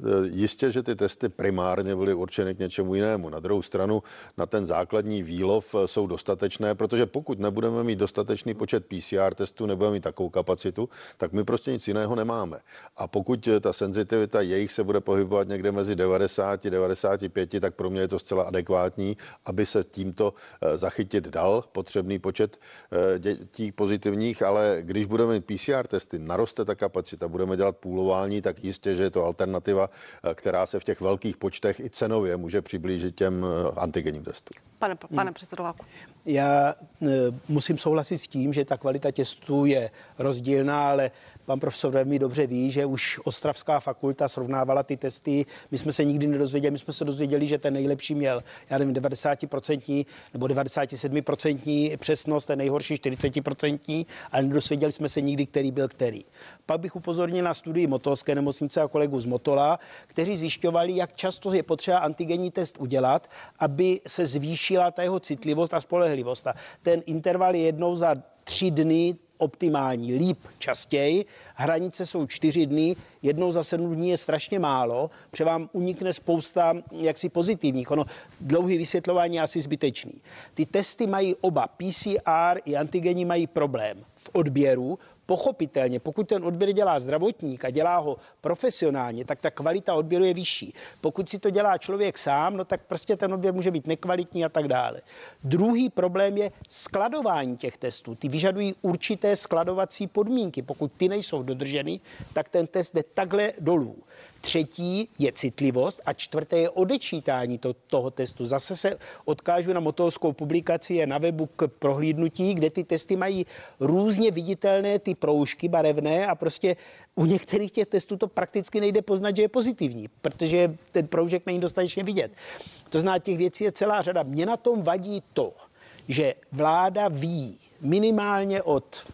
Eh, jistě, že ty testy primárně byly určeny k něčemu jinému. Na druhou stranu na ten základní výlov eh, jsou dostatečné, protože pokud nebudeme mít dostatečný počet PCR testů, nebudeme mít takovou kapacitu, tak my prostě nic jiného nemáme. A pokud eh, ta senzitivita jejich se bude pohybovat někde mezi 90 a 95, tak pro mě je to zcela adekvátní, aby se tímto zachytit dal potřebný počet dětí pozitivních, ale když budeme mít PCR testy, naroste ta kapacita, budeme dělat půlování, tak jistě, že je to alternativa Eh, která se v těch velkých počtech i cenově může přiblížit těm eh, antigenním testům. Pane, pane hmm. předsedo. Já e, musím souhlasit s tím, že ta kvalita testů je rozdílná, ale Pan profesor velmi dobře ví, že už Ostravská fakulta srovnávala ty testy. My jsme se nikdy nedozvěděli, my jsme se dozvěděli, že ten nejlepší měl, já nevím, 90% nebo 97% přesnost, ten nejhorší 40%, ale nedozvěděli jsme se nikdy, který byl který. Pak bych upozornil na studii Motolské nemocnice a kolegu z Motola, kteří zjišťovali, jak často je potřeba antigenní test udělat, aby se zvýšila ta jeho citlivost a spolehlivost. A ten interval je jednou za tři dny optimální, líp častěji. Hranice jsou čtyři dny, jednou za sedm dní je strašně málo, protože vám unikne spousta jaksi pozitivních. Ono dlouhý vysvětlování je asi zbytečný. Ty testy mají oba, PCR i antigeni mají problém v odběru, Pochopitelně, pokud ten odběr dělá zdravotník a dělá ho profesionálně, tak ta kvalita odběru je vyšší. Pokud si to dělá člověk sám, no tak prostě ten odběr může být nekvalitní a tak dále. Druhý problém je skladování těch testů. Ty vyžadují určité skladovací podmínky. Pokud ty nejsou dodrženy, tak ten test jde takhle dolů. Třetí je citlivost a čtvrté je odečítání to, toho testu. Zase se odkážu na motorskou publikaci, je na webu k prohlídnutí, kde ty testy mají různě viditelné ty proužky barevné a prostě u některých těch testů to prakticky nejde poznat, že je pozitivní, protože ten proužek není dostatečně vidět. To znamená, těch věcí je celá řada. Mě na tom vadí to, že vláda ví minimálně od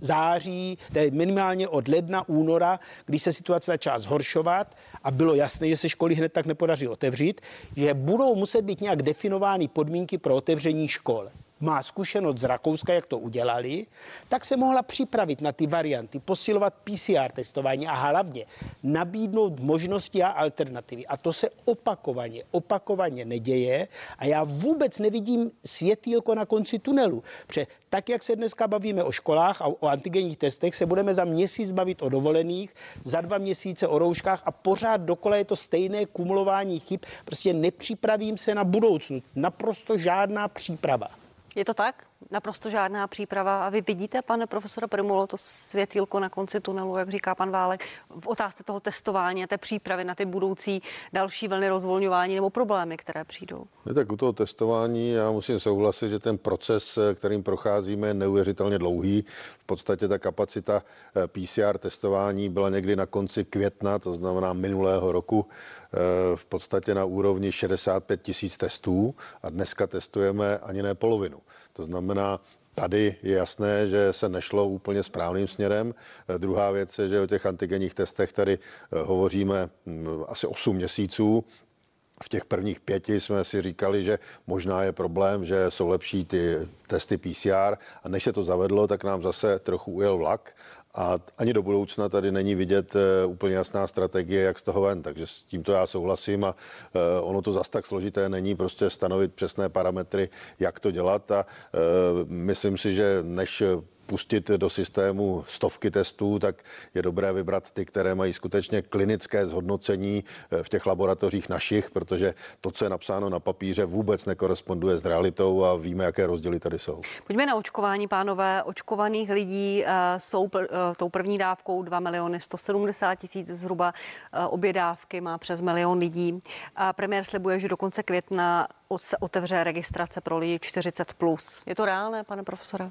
září, tedy minimálně od ledna, února, když se situace začala zhoršovat a bylo jasné, že se školy hned tak nepodaří otevřít, že budou muset být nějak definovány podmínky pro otevření škol má zkušenost z Rakouska, jak to udělali, tak se mohla připravit na ty varianty, posilovat PCR testování a hlavně nabídnout možnosti a alternativy. A to se opakovaně, opakovaně neděje a já vůbec nevidím světýlko na konci tunelu. Protože tak, jak se dneska bavíme o školách a o antigenních testech, se budeme za měsíc bavit o dovolených, za dva měsíce o rouškách a pořád dokola je to stejné kumulování chyb. Prostě nepřipravím se na budoucnu. Naprosto žádná příprava. Je to tak? Naprosto žádná příprava. A vy vidíte, pane profesore Primulo, to světýlko na konci tunelu, jak říká pan Válek, v otázce toho testování a té přípravy na ty budoucí další vlny rozvolňování nebo problémy, které přijdou? Ne, tak u toho testování já musím souhlasit, že ten proces, kterým procházíme, je neuvěřitelně dlouhý. V podstatě ta kapacita eh, PCR testování byla někdy na konci května, to znamená minulého roku, eh, v podstatě na úrovni 65 tisíc testů a dneska testujeme ani ne polovinu. To znamená, Tady je jasné, že se nešlo úplně správným směrem. Eh, druhá věc je, že o těch antigenních testech tady eh, hovoříme hm, asi 8 měsíců. V těch prvních pěti jsme si říkali, že možná je problém, že jsou lepší ty testy PCR a než se to zavedlo, tak nám zase trochu ujel vlak a ani do budoucna tady není vidět eh, úplně jasná strategie, jak z toho ven. Takže s tímto já souhlasím a eh, ono to zas tak složité není prostě stanovit přesné parametry, jak to dělat a eh, myslím si, že než pustit do systému stovky testů, tak je dobré vybrat ty, které mají skutečně klinické zhodnocení eh, v těch laboratořích našich, protože to, co je napsáno na papíře, vůbec nekoresponduje s realitou a víme, jaké rozdíly tady jsou. Pojďme na očkování, pánové. Očkovaných lidí eh, jsou eh, tou první dávkou 2 miliony 170 tisíc zhruba. Obě dávky má přes milion lidí. Premiér slibuje, že do konce května otevře registrace pro lidi 40+. Plus. Je to reálné, pane profesore?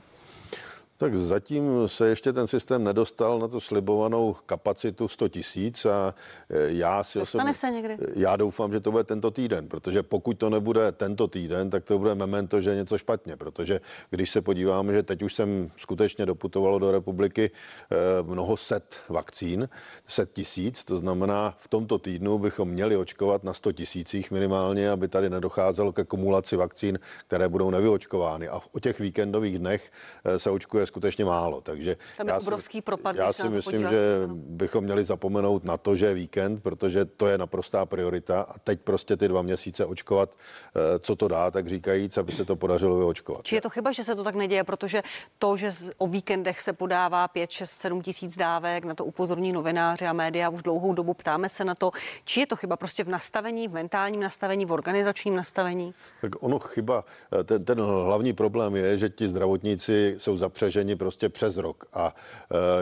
Tak zatím se ještě ten systém nedostal na tu slibovanou kapacitu 100 tisíc a e, já si osobně, se někdy? Já doufám, že to bude tento týden, protože pokud to nebude tento týden, tak to bude memento, že je něco špatně, protože když se podíváme, že teď už jsem skutečně doputovalo do republiky e, mnoho set vakcín, set tisíc, to znamená v tomto týdnu bychom měli očkovat na 100 tisících minimálně, aby tady nedocházelo ke kumulaci vakcín, které budou nevyočkovány. A o těch víkendových dnech e, se očkuje je skutečně málo. Takže Tam je já obrovský si, propad. Já si myslím, že bychom měli zapomenout na to, že je víkend, protože to je naprostá priorita a teď prostě ty dva měsíce očkovat, eh, co to dá, tak říkajíc, aby se to podařilo vyočkovat. Či je to chyba, že se to tak neděje, protože to, že o víkendech se podává 5, 6, 7 tisíc dávek, na to upozorní novináři a média už dlouhou dobu, ptáme se na to, či je to chyba prostě v nastavení, v mentálním nastavení, v organizačním nastavení? Tak ono chyba, eh, ten, ten hlavní problém je, že ti zdravotníci jsou zapřeženi zasaženi prostě přes rok a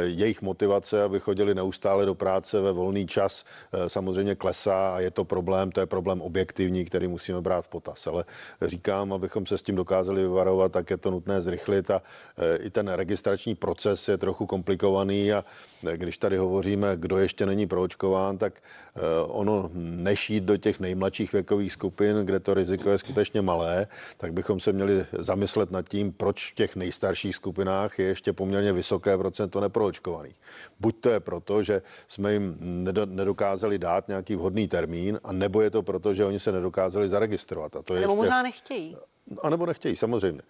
jejich motivace, aby chodili neustále do práce ve volný čas, samozřejmě klesá a je to problém, to je problém objektivní, který musíme brát v potaz. Ale říkám, abychom se s tím dokázali vyvarovat, tak je to nutné zrychlit a i ten registrační proces je trochu komplikovaný a když tady hovoříme, kdo ještě není proočkován, tak ono nešít do těch nejmladších věkových skupin, kde to riziko je skutečně malé, tak bychom se měli zamyslet nad tím, proč v těch nejstarších skupinách je ještě poměrně vysoké procento neproočkovaných. Buď to je proto, že jsme jim nedokázali dát nějaký vhodný termín, a nebo je to proto, že oni se nedokázali zaregistrovat. A to je nebo ještě... možná nechtějí. A nebo nechtějí, samozřejmě.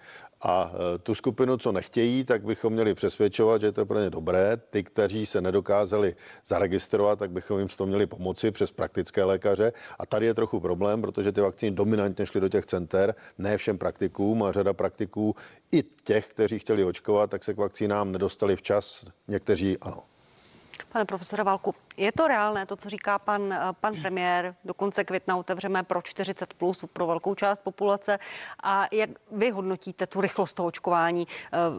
A e, tu skupinu, co nechtějí, tak bychom měli přesvědčovat, že je to pro ně dobré. Ty, kteří se nedokázali zaregistrovat, tak bychom jim s tom měli pomoci přes praktické lékaře. A tady je trochu problém, protože ty vakcíny dominantně šly do těch center, ne všem praktikům a řada praktiků i těch, kteří chtěli očkovat, tak se k vakcínám nedostali včas. Někteří ano. Pane profesore Válku, je to reálné, to, co říká pan, pan premiér, do konce května otevřeme pro 40 plus pro velkou část populace a jak vy hodnotíte tu rychlost toho očkování?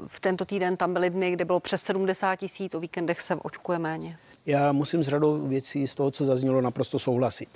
V tento týden tam byly dny, kde bylo přes 70 tisíc, o víkendech se očkuje méně. Já musím s řadou věcí z toho, co zaznělo, naprosto souhlasit.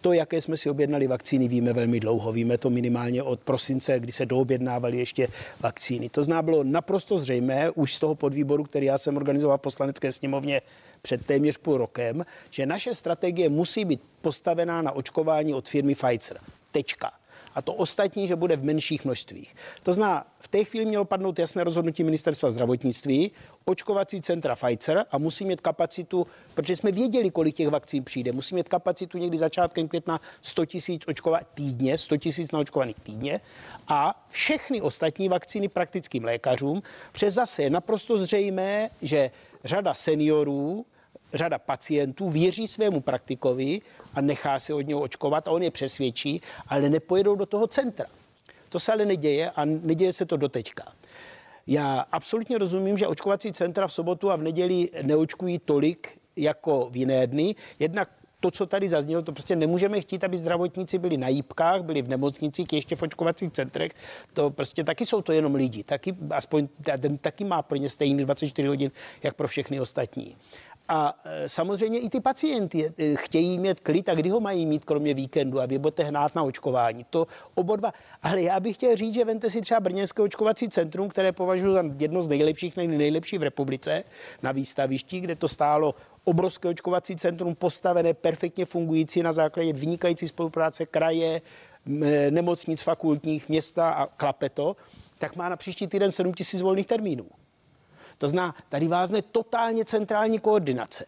To, jaké jsme si objednali vakcíny, víme velmi dlouho. Víme to minimálně od prosince, kdy se doobjednávaly ještě vakcíny. To zná bylo naprosto zřejmé už z toho podvýboru, který já jsem organizoval v poslanecké sněmovně před téměř půl rokem, že naše strategie musí být postavená na očkování od firmy Pfizer. Tečka a to ostatní, že bude v menších množstvích. To zná, v té chvíli mělo padnout jasné rozhodnutí ministerstva zdravotnictví, očkovací centra Pfizer a musí mít kapacitu, protože jsme věděli, kolik těch vakcín přijde, musí mít kapacitu někdy začátkem května 100 tisíc očkovat týdně, 100 tisíc naočkovaných týdně a všechny ostatní vakcíny praktickým lékařům, protože zase je naprosto zřejmé, že řada seniorů, řada pacientů věří svému praktikovi a nechá se od něho očkovat a on je přesvědčí, ale nepojedou do toho centra. To se ale neděje a neděje se to doteďka. Já absolutně rozumím, že očkovací centra v sobotu a v neděli neočkují tolik jako v jiné dny. Jednak to, co tady zaznělo, to prostě nemůžeme chtít, aby zdravotníci byli na jípkách, byli v nemocnicích, ještě v očkovacích centrech. To prostě taky jsou to jenom lidi. Taky, aspoň taky má pro ně stejný 24 hodin, jak pro všechny ostatní. A e, samozřejmě i ty pacienti e, chtějí mít klid a kdy ho mají mít, kromě víkendu a vy budete hnát na očkování. To oba dva. Ale já bych chtěl říct, že vente si třeba Brněnské očkovací centrum, které považuji za jedno z nejlepších, nejlepší v republice na výstavišti, kde to stálo obrovské očkovací centrum postavené, perfektně fungující na základě vynikající spolupráce kraje, nemocnic fakultních, města a klapeto, tak má na příští týden 7 000 volných termínů. To zná, tady vázne totálně centrální koordinace.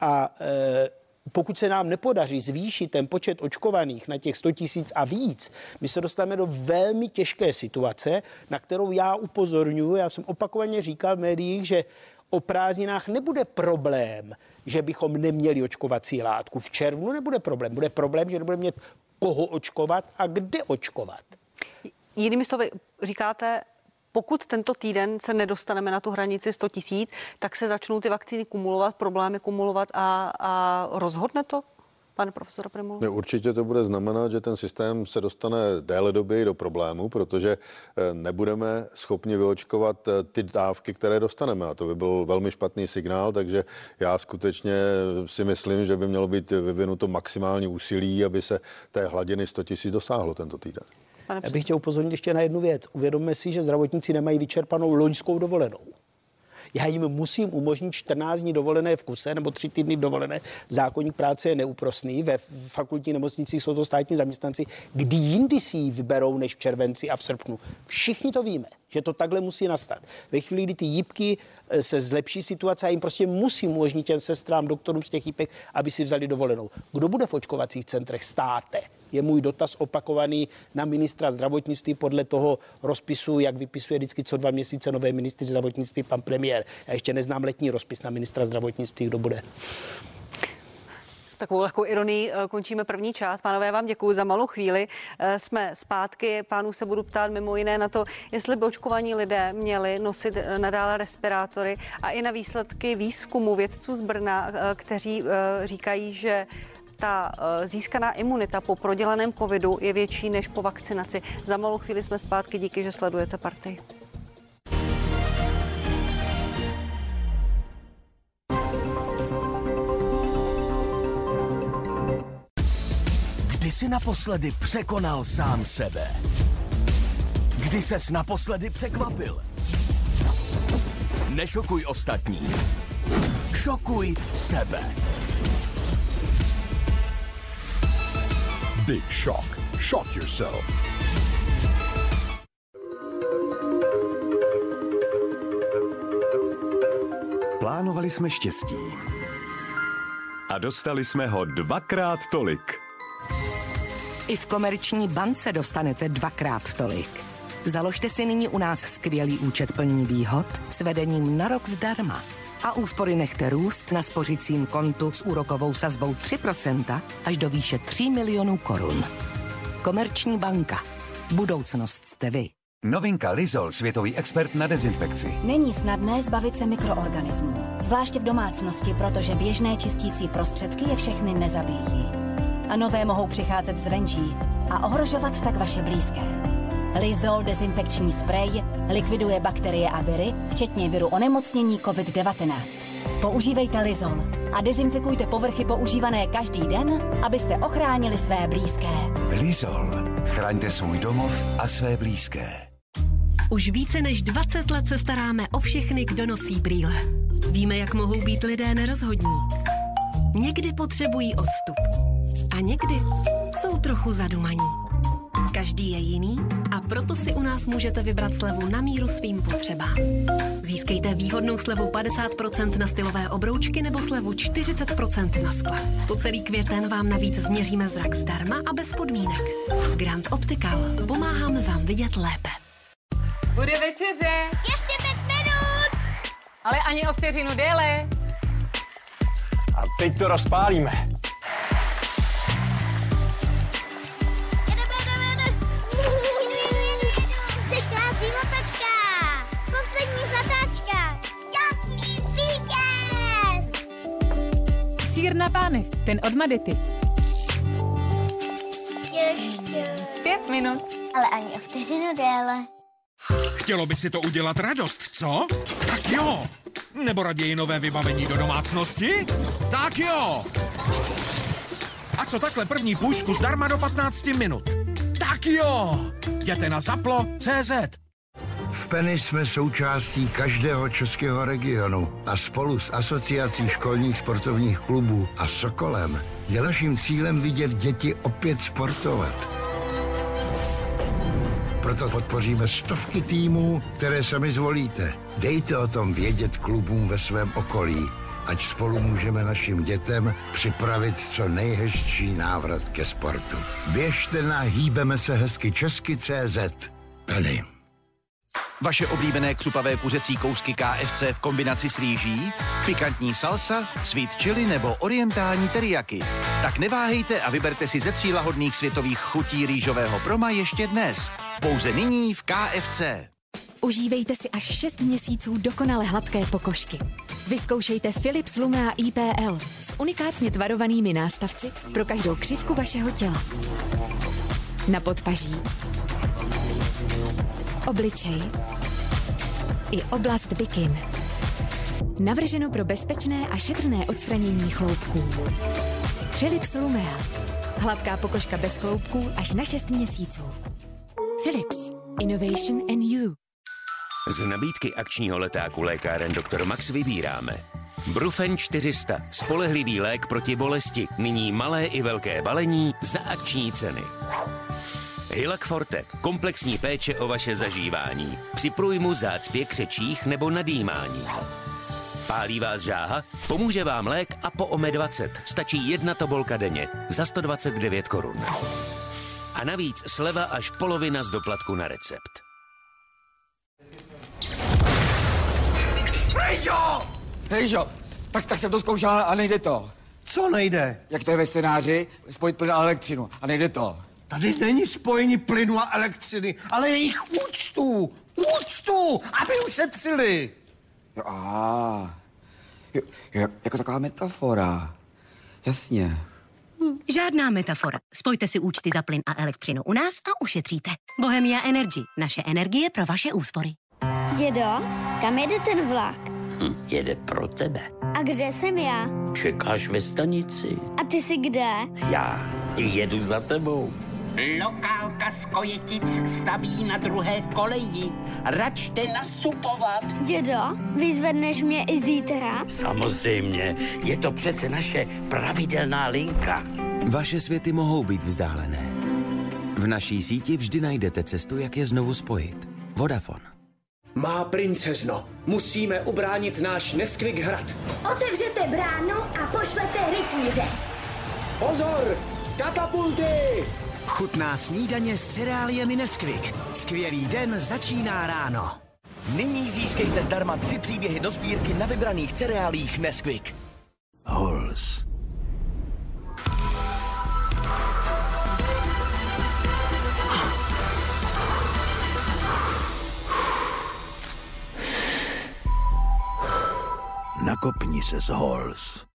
A e, pokud se nám nepodaří zvýšit ten počet očkovaných na těch 100 tisíc a víc, my se dostaneme do velmi těžké situace, na kterou já upozorňuji. Já jsem opakovaně říkal v médiích, že o prázdninách nebude problém, že bychom neměli očkovací látku. V červnu nebude problém. Bude problém, že nebudeme mít koho očkovat a kde očkovat. Jinými slovy, říkáte, pokud tento týden se nedostaneme na tu hranici 100 tisíc, tak se začnou ty vakcíny kumulovat, problémy kumulovat a, a rozhodne to? pane profesor Primul? Ne, určitě to bude znamenat, že ten systém se dostane déle doby do problému, protože eh, nebudeme schopni vyočkovat eh, ty dávky, které dostaneme. A to by byl velmi špatný signál, takže já skutečně si myslím, že by mělo být vyvinuto maximální úsilí, aby se té hladiny 100 000 dosáhlo tento týden. Pane Já bych chtěl upozornit ještě na jednu věc. Uvědomme si, že zdravotníci nemají vyčerpanou loňskou dovolenou. Já jim musím umožnit 14 dní dovolené v kuse nebo 3 týdny dovolené. Zákonník práce je neúprosný. Ve fakultní nemocnici jsou to státní zaměstnanci. Kdy jindy si ji vyberou než v červenci a v srpnu? Všichni to víme že to takhle musí nastat. Ve chvíli, kdy ty jípky eh, se zlepší situace a jim prostě musí umožnit těm sestrám, doktorům z těch jípek, aby si vzali dovolenou. Kdo bude v očkovacích centrech? Státe. Je můj dotaz opakovaný na ministra zdravotnictví podle toho rozpisu, jak vypisuje vždycky co dva měsíce nové ministry zdravotnictví pan premiér. Já ještě neznám letní rozpis na ministra zdravotnictví, kdo bude takovou lehkou ironii eh, končíme první část. Pánové, vám děkuji za malou chvíli. Eh, jsme zpátky. Pánů se budu ptát mimo jiné na to, jestli by očkovaní lidé měli nosit eh, nadále respirátory a i na výsledky výzkumu vědců z Brna, kteří říkají, že ta eh, získaná imunita po proděleném covidu je větší než po vakcinaci. Za malou chvíli jsme zpátky, díky, že sledujete partii. Kdy jsi naposledy překonal sám sebe? Kdy ses naposledy překvapil? Nešokuj ostatní. Šokuj sebe. Big shock. Shock yourself. Plánovali jsme štěstí. A dostali jsme ho dvakrát tolik. I v Komerční bance dostanete dvakrát tolik. Založte si nyní u nás skvělý účet plní výhod s vedením na rok zdarma. A úspory nechte růst na spořicím kontu s úrokovou sazbou 3% až do výše 3 milionů korun. Komerční banka. Budoucnost jste vy. Novinka Lizol, světový expert na dezinfekci. Není snadné zbavit se mikroorganismů, zvláště v domácnosti, protože běžné čistící prostředky je všechny nezabíjí. A nové mohou přicházet zvenčí a ohrožovat tak vaše blízké. Lizol dezinfekční sprej likviduje bakterie a viry, včetně viru onemocnění COVID-19. Používejte Lizol a dezinfikujte povrchy používané každý den, abyste ochránili své blízké. Lizol. Chraňte svůj domov a své blízké. Už více než 20 let se staráme o všechny, kdo nosí brýle. Víme, jak mohou být lidé nerozhodní. Někdy potřebují odstup. A někdy jsou trochu zadumaní. Každý je jiný a proto si u nás můžete vybrat slevu na míru svým potřebám. Získejte výhodnou slevu 50% na stylové obroučky nebo slevu 40% na skla. Po celý květen vám navíc změříme zrak zdarma a bez podmínek. Grand Optical. Pomáháme vám vidět lépe. Bude večeře. Ještě pět minut. Ale ani o vteřinu déle. A teď to rozpálíme. Pánev, ten od Madety. Ještě. Pět minut. Ale ani o vteřinu déle. Chtělo by si to udělat radost, co? Tak jo! Nebo raději nové vybavení do domácnosti? Tak jo! A co takhle první půjčku zdarma do 15 minut? Tak jo! Jděte na zaplo.cz V Penny jsme součástí každého českého regionu a spolu s Asociací školních sportovních klubů a Sokolem je naším cílem vidět děti opět sportovat. Proto podpoříme stovky týmů, které sami zvolíte. Dejte o tom vědět klubům ve svém okolí, ať spolu můžeme našim dětem připravit co nejhezčí návrat ke sportu. Běžte na hýbeme se hezky česky CZ. Penny. Vaše oblíbené křupavé kuřecí kousky KFC v kombinaci s rýží? Pikantní salsa, sweet chili nebo orientální teriyaki? Tak neváhejte a vyberte si ze tří lahodných světových chutí rýžového broma ještě dnes. Pouze nyní v KFC. Užívejte si až 6 měsíců dokonale hladké pokožky. Vyzkoušejte Philips Lumea IPL s unikátně tvarovanými nástavci pro každou křivku vašeho těla. Na podpaží, obličej i oblast bikin. Navrženo pro bezpečné a šetrné odstranění chloupků. Philips Lumea. Hladká pokožka bez chloupků až na 6 měsíců. Philips. Innovation and you. Z nabídky akčního letáku lékáren Dr. Max vybíráme. Brufen 400, spolehlivý lék proti bolesti, nyní malé i velké balení za akční ceny. Hilak Forte, komplexní péče o vaše zažívání. Při průjmu zácpě, křečích nebo nadýmání. Pálí vás žáha? Pomůže vám lék a po OME 20. Stačí jedna tobolka denně za 129 korun. A navíc sleva až polovina z doplatku na recept. Hejjo! Hejjo! Tak, tak jsem to zkoušel a nejde to. Co nejde? Jak to je ve scénáři, spojit plyn a elektřinu a nejde to. Tady není spojení plynu a elektřiny, ale jejich účtů. Účtů, aby ušetřili. Jo, a, jo, jo, jako taková metafora. Jasně. Žádná metafora. Spojte si účty za plyn a elektřinu u nás a ušetříte. Bohemia Energy. Naše energie pro vaše úspory. Dědo, kam jede ten vlak? Hm, jede pro tebe. A kde jsem já? Čekáš ve stanici. A ty jsi kde? Já Jedu za tebou. Lokálka z Kojetic staví na druhé koleji. Račte nastupovat. Dědo, vyzvedneš mě i zítra? Samozřejmě, je to přece naše pravidelná linka. Vaše světy mohou být vzdálené. V naší síti vždy najdete cestu, jak je znovu spojit. Vodafone. Má princezno, musíme ubránit náš Neskvik hrad. Otevřete bránu a pošlete rytíře. Pozor! Katapulty! Chutná snídaně s cereáliemi Nesquik. Skvělý den začíná ráno. Nyní získejte zdarma tři příběhy do sbírky na vybraných cereálích Nesquik. Hols. Nakopni se z Halls.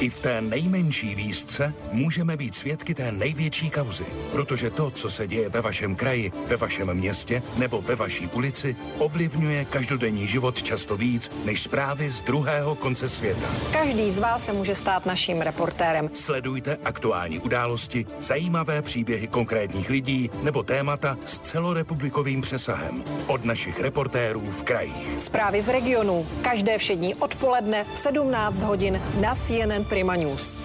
I v té nejmenší výzce můžeme být svědky té největší kauzy, protože to, co se děje ve vašem kraji, ve vašem městě nebo ve vaší ulici, ovlivňuje každodenní život často víc než zprávy z druhého konce světa. Každý z vás se může stát naším reportérem. Sledujte aktuální události, zajímavé příběhy konkrétních lidí nebo témata s celorepublikovým přesahem od našich reportérů v krajích. Zprávy z regionu. Každé všední odpoledne v 17 hodin na CNN Prima News.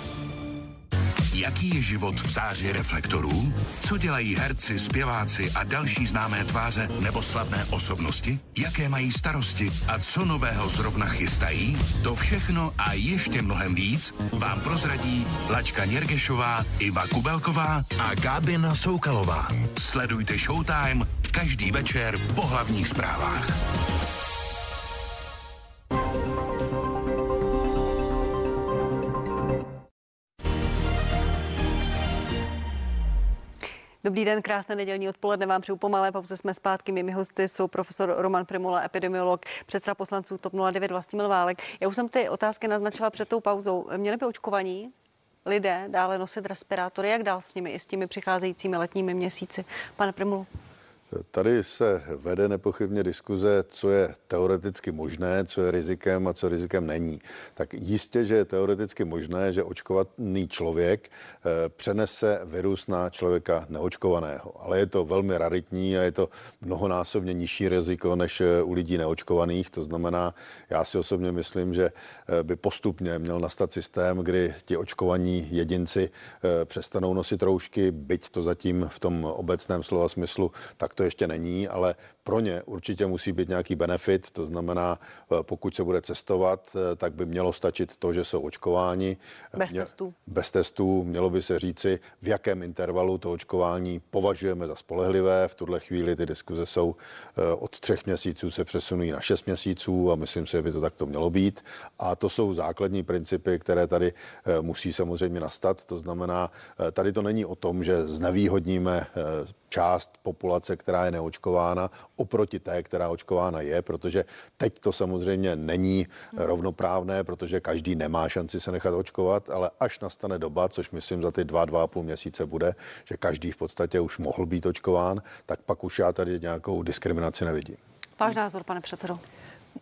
Jaký je život v záři reflektorů? Co dělají herci, zpěváci a další známé tváře nebo slavné osobnosti? Jaké mají starosti a co nového zrovna chystají? To všechno a ještě mnohem víc vám prozradí Laďka Něrgešová, Iva Kubelková a Gábina Soukalová. Sledujte Showtime každý večer po hlavních zprávách. Dobrý den, krásné nedělní odpoledne vám přeju pomalé pauze. Jsme zpátky. Mými hosty jsou profesor Roman Primula, epidemiolog, předseda poslanců TOP 09 Vlastimil Válek. Já už jsem ty otázky naznačila před tou pauzou. Měli by očkovaní lidé dále nosit respirátory? Jak dál s nimi i s těmi přicházejícími letními měsíci? Pane Primulu. Tady se vede nepochybně diskuze, co je teoreticky možné, co je rizikem a co rizikem není. Tak jistě, že je teoreticky možné, že očkovaný člověk eh, přenese virus na člověka neočkovaného. Ale je to velmi raritní a je to mnohonásobně nižší riziko než eh, u lidí neočkovaných. To znamená, já si osobně myslím, že eh, by postupně měl nastat systém, kdy ti očkovaní jedinci přestanou nosit roušky, byť to zatím v tom obecném slova smyslu tak to ještě není, ale pro ně určitě musí být nějaký benefit, to znamená, eh, pokud se bude cestovat, eh, tak by mělo stačit to, že jsou očkováni. Bez testů. Bez testů mělo by se říci, v jakém intervalu to očkování považujeme za spolehlivé. V tuhle chvíli ty diskuze jsou eh, od třech měsíců se přesunují na šest měsíců a myslím si, že by to takto mělo být. A to jsou základní principy, které tady musí samozřejmě nastat. To znamená, tady to není o tom, že znevýhodníme část populace, která je neočkována, oproti té, která očkována je, protože teď to samozřejmě není rovnoprávné, protože každý nemá šanci se nechat očkovat, ale až nastane doba, což myslím za ty dva, dva a půl měsíce bude, že každý v podstatě už mohl být očkován, tak pak už já tady nějakou diskriminaci nevidím. Váš názor, pane předsedo?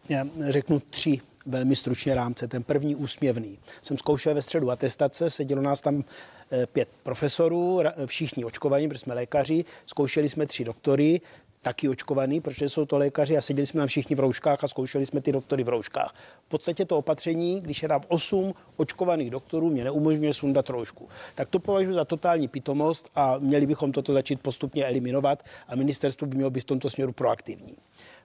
Já řeknu tři velmi stručně rámce. Ten první úsměvný. Jsem zkoušel ve středu atestace, sedělo nás tam eh, pět profesorů, všichni očkovaní, protože jsme lékaři, zkoušeli jsme tři doktory, taky očkovaný, protože jsou to lékaři a seděli jsme tam všichni v rouškách a zkoušeli jsme ty doktory v rouškách. V podstatě to opatření, když je tam 8 očkovaných doktorů, mě neumožňuje sundat roušku. Tak to považuji za totální pitomost a měli bychom toto začít postupně eliminovat a ministerstvo by mělo být v tomto směru proaktivní.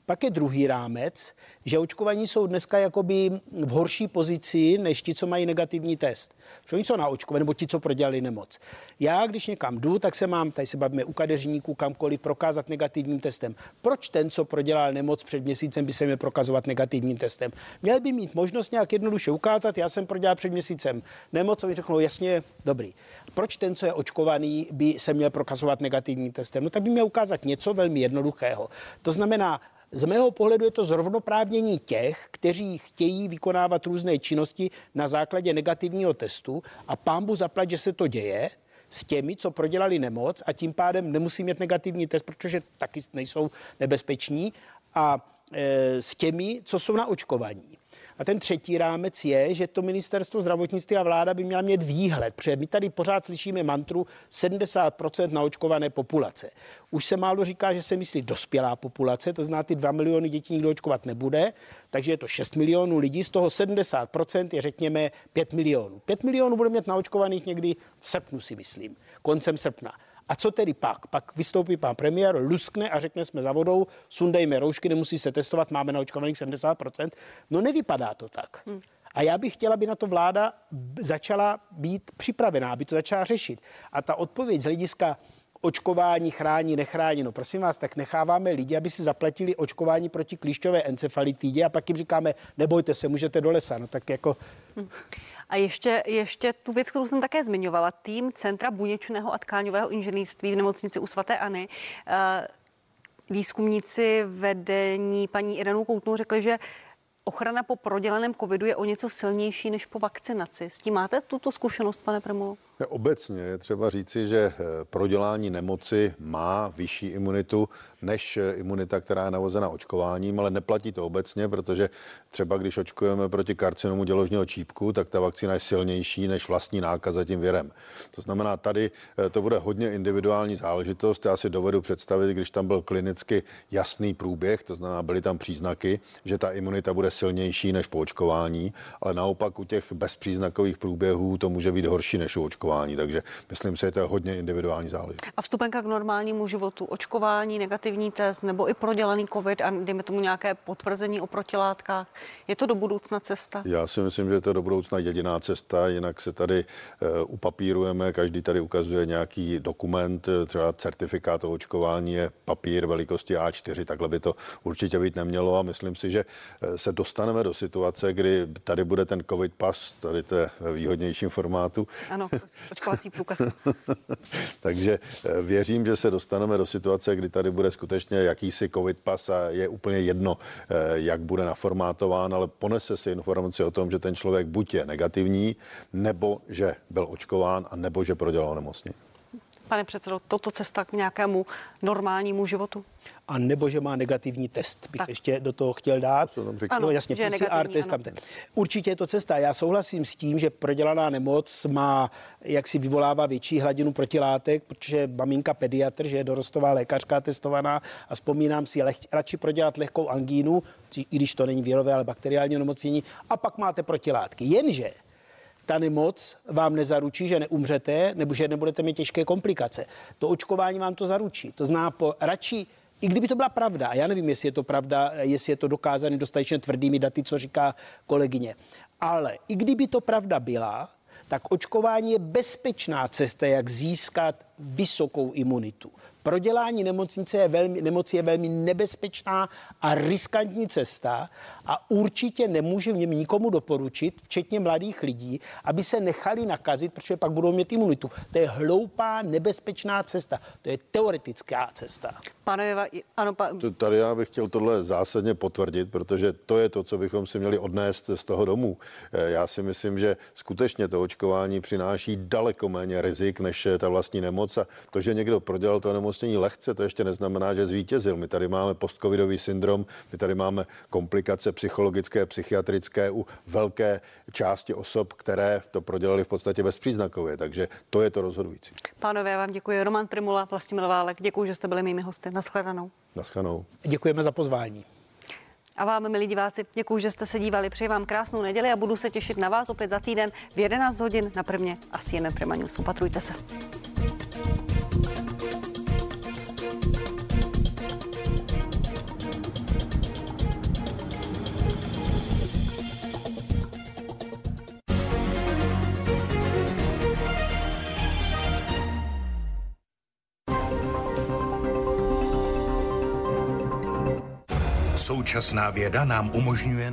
Pak je druhý rámec, že očkovaní jsou dneska jakoby v horší pozici než ti, co mají negativní test. Protože oni jsou na očkovaní, nebo ti, co prodělali nemoc. Já, když někam jdu, tak se mám, tady se bavíme u kadeřníků, kamkoliv prokázat negativním testem. Proč ten, co prodělal nemoc před měsícem, by se měl prokazovat negativním testem? Měl by mít možnost nějak jednoduše ukázat, já jsem prodělal před měsícem nemoc a oni řeknou, jasně, dobrý. Proč ten, co je očkovaný, by se měl prokazovat negativním testem? No tak by měl ukázat něco velmi jednoduchého. To znamená, z mého pohledu je to zrovnoprávnění těch, kteří chtějí vykonávat různé činnosti na základě negativního testu a pámbu zaplať, že se to děje, s těmi, co prodělali nemoc a tím pádem nemusí mít negativní test, protože taky nejsou nebezpeční. A eh, s těmi, co jsou na očkovaní. A ten třetí rámec je, že to ministerstvo zdravotnictví a vláda by měla mít výhled, protože my tady pořád slyšíme mantru 70% naočkované populace. Už se málo říká, že se myslí dospělá populace, to znamená, ty 2 miliony dětí nikdo očkovat nebude, takže je to 6 milionů lidí, z toho 70% je řekněme 5 milionů. 5 milionů bude mít naočkovaných někdy v srpnu, si myslím, koncem srpna. A co tedy pak? Pak vystoupí pan premiér, luskne a řekne, jsme za vodou, sundejme roušky, nemusí se testovat, máme naočkovaných 70%. No nevypadá to tak. Hmm. A já bych chtěla, aby na to vláda začala být připravená, aby to začala řešit. A ta odpověď z hlediska očkování chrání, nechrání. No prosím vás, tak necháváme lidi, aby si zaplatili očkování proti klíšťové encefalitidě a pak jim říkáme, nebojte se, můžete do lesa. No tak jako... Hmm. A ještě, ještě tu věc, kterou jsem také zmiňovala, tým Centra buněčného a tkáňového inženýrství v nemocnici u svatéAny. Eh, výzkumníci vedení paní Irenu Koutnou řekli, že ochrana po prodělaném covidu je o něco silnější než po vakcinaci. S tím máte tuto zkušenost, pane Premulo? Obecně je třeba říci, že eh, prodělání nemoci má vyšší imunitu než eh, imunita, která je navozena očkováním, ale neplatí to obecně, protože třeba když očkujeme proti karcinomu děložního čípku, tak ta vakcína je silnější než vlastní nákaza tím virem. To znamená, tady eh, to bude hodně individuální záležitost. Já si dovedu představit, když tam byl klinicky jasný průběh, to znamená, byly tam příznaky, že ta imunita bude silnější než po očkování, ale naopak u těch bezpříznakových průběhů to může být horší než u očkování. Takže myslím si, že to je hodně individuální záležitost. A vstupenka k normálnímu životu, očkování, negativní test nebo i prodělaný COVID a dejme tomu nějaké potvrzení o protilátkách, je to do budoucna cesta? Já si myslím, že je to do budoucna jediná cesta, jinak se tady uh, upapírujeme, každý tady ukazuje nějaký dokument, třeba certifikát o očkování je papír velikosti A4, takhle by to určitě být nemělo a myslím si, že se dostaneme do situace, kdy tady bude ten covid pas, tady to je ve výhodnějším formátu. Ano, očkovací průkaz. Takže eh, věřím, že se dostaneme do situace, kdy tady bude skutečně jakýsi covid pas a je úplně jedno, eh, jak bude naformátován, ale ponese si informaci o tom, že ten člověk buď je negativní, nebo že byl očkován, a nebo že prodělal nemocnění. Pane předsedo, toto cesta k nějakému normálnímu životu? A nebo že má negativní test, bych tak. ještě do toho chtěl dát. Ano, no, jasně, PCR test tam ten. Určitě je to cesta. Já souhlasím s tím, že prodělaná nemoc má, jak si vyvolává větší hladinu protilátek, protože maminka pediatr, že je dorostová lékařka testovaná a vzpomínám si leh, radši prodělat lehkou angínu, i když to není virové, ale bakteriální nemocnění, a pak máte protilátky. Jenže ta nemoc vám nezaručí, že neumřete nebo že nebudete mít těžké komplikace. To očkování vám to zaručí. To zná po radši i kdyby to byla pravda, a já nevím, jestli je to pravda, jestli je to dokázané dostatečně tvrdými daty, co říká kolegyně, ale i kdyby to pravda byla, tak očkování je bezpečná cesta, jak získat vysokou imunitu. Prodělání nemocnice je velmi, nemoci je velmi nebezpečná a riskantní cesta a určitě nemůže mě nikomu doporučit, včetně mladých lidí, aby se nechali nakazit, protože pak budou mít imunitu. To je hloupá, nebezpečná cesta. To je teoretická cesta. Pane, ano, pa... Tady já bych chtěl tohle zásadně potvrdit, protože to je to, co bychom si měli odnést z toho domu. Eh, já si myslím, že skutečně to očkování přináší daleko méně rizik než ta vlastní nemoc a to, že někdo prodělal to nemocnění lehce, to ještě neznamená, že zvítězil. My tady máme postcovidový syndrom, my tady máme komplikace psychologické, psychiatrické u velké části osob, které to prodělali v podstatě bezpříznakově. Takže to je to rozhodující. Pánové, já vám děkuji. Roman Primula, Vlastimil Válek, děkuji, že jste byli mými hosty. Naschledanou. Naschledanou. Děkujeme za pozvání. A vám, milí diváci, děkuji, že jste se dívali. Přeji vám krásnou neděli a budu se těšit na vás opět za týden v 11 hodin na prvně a CNN Prima News. Upatrujte se. Současná věda nám umožňuje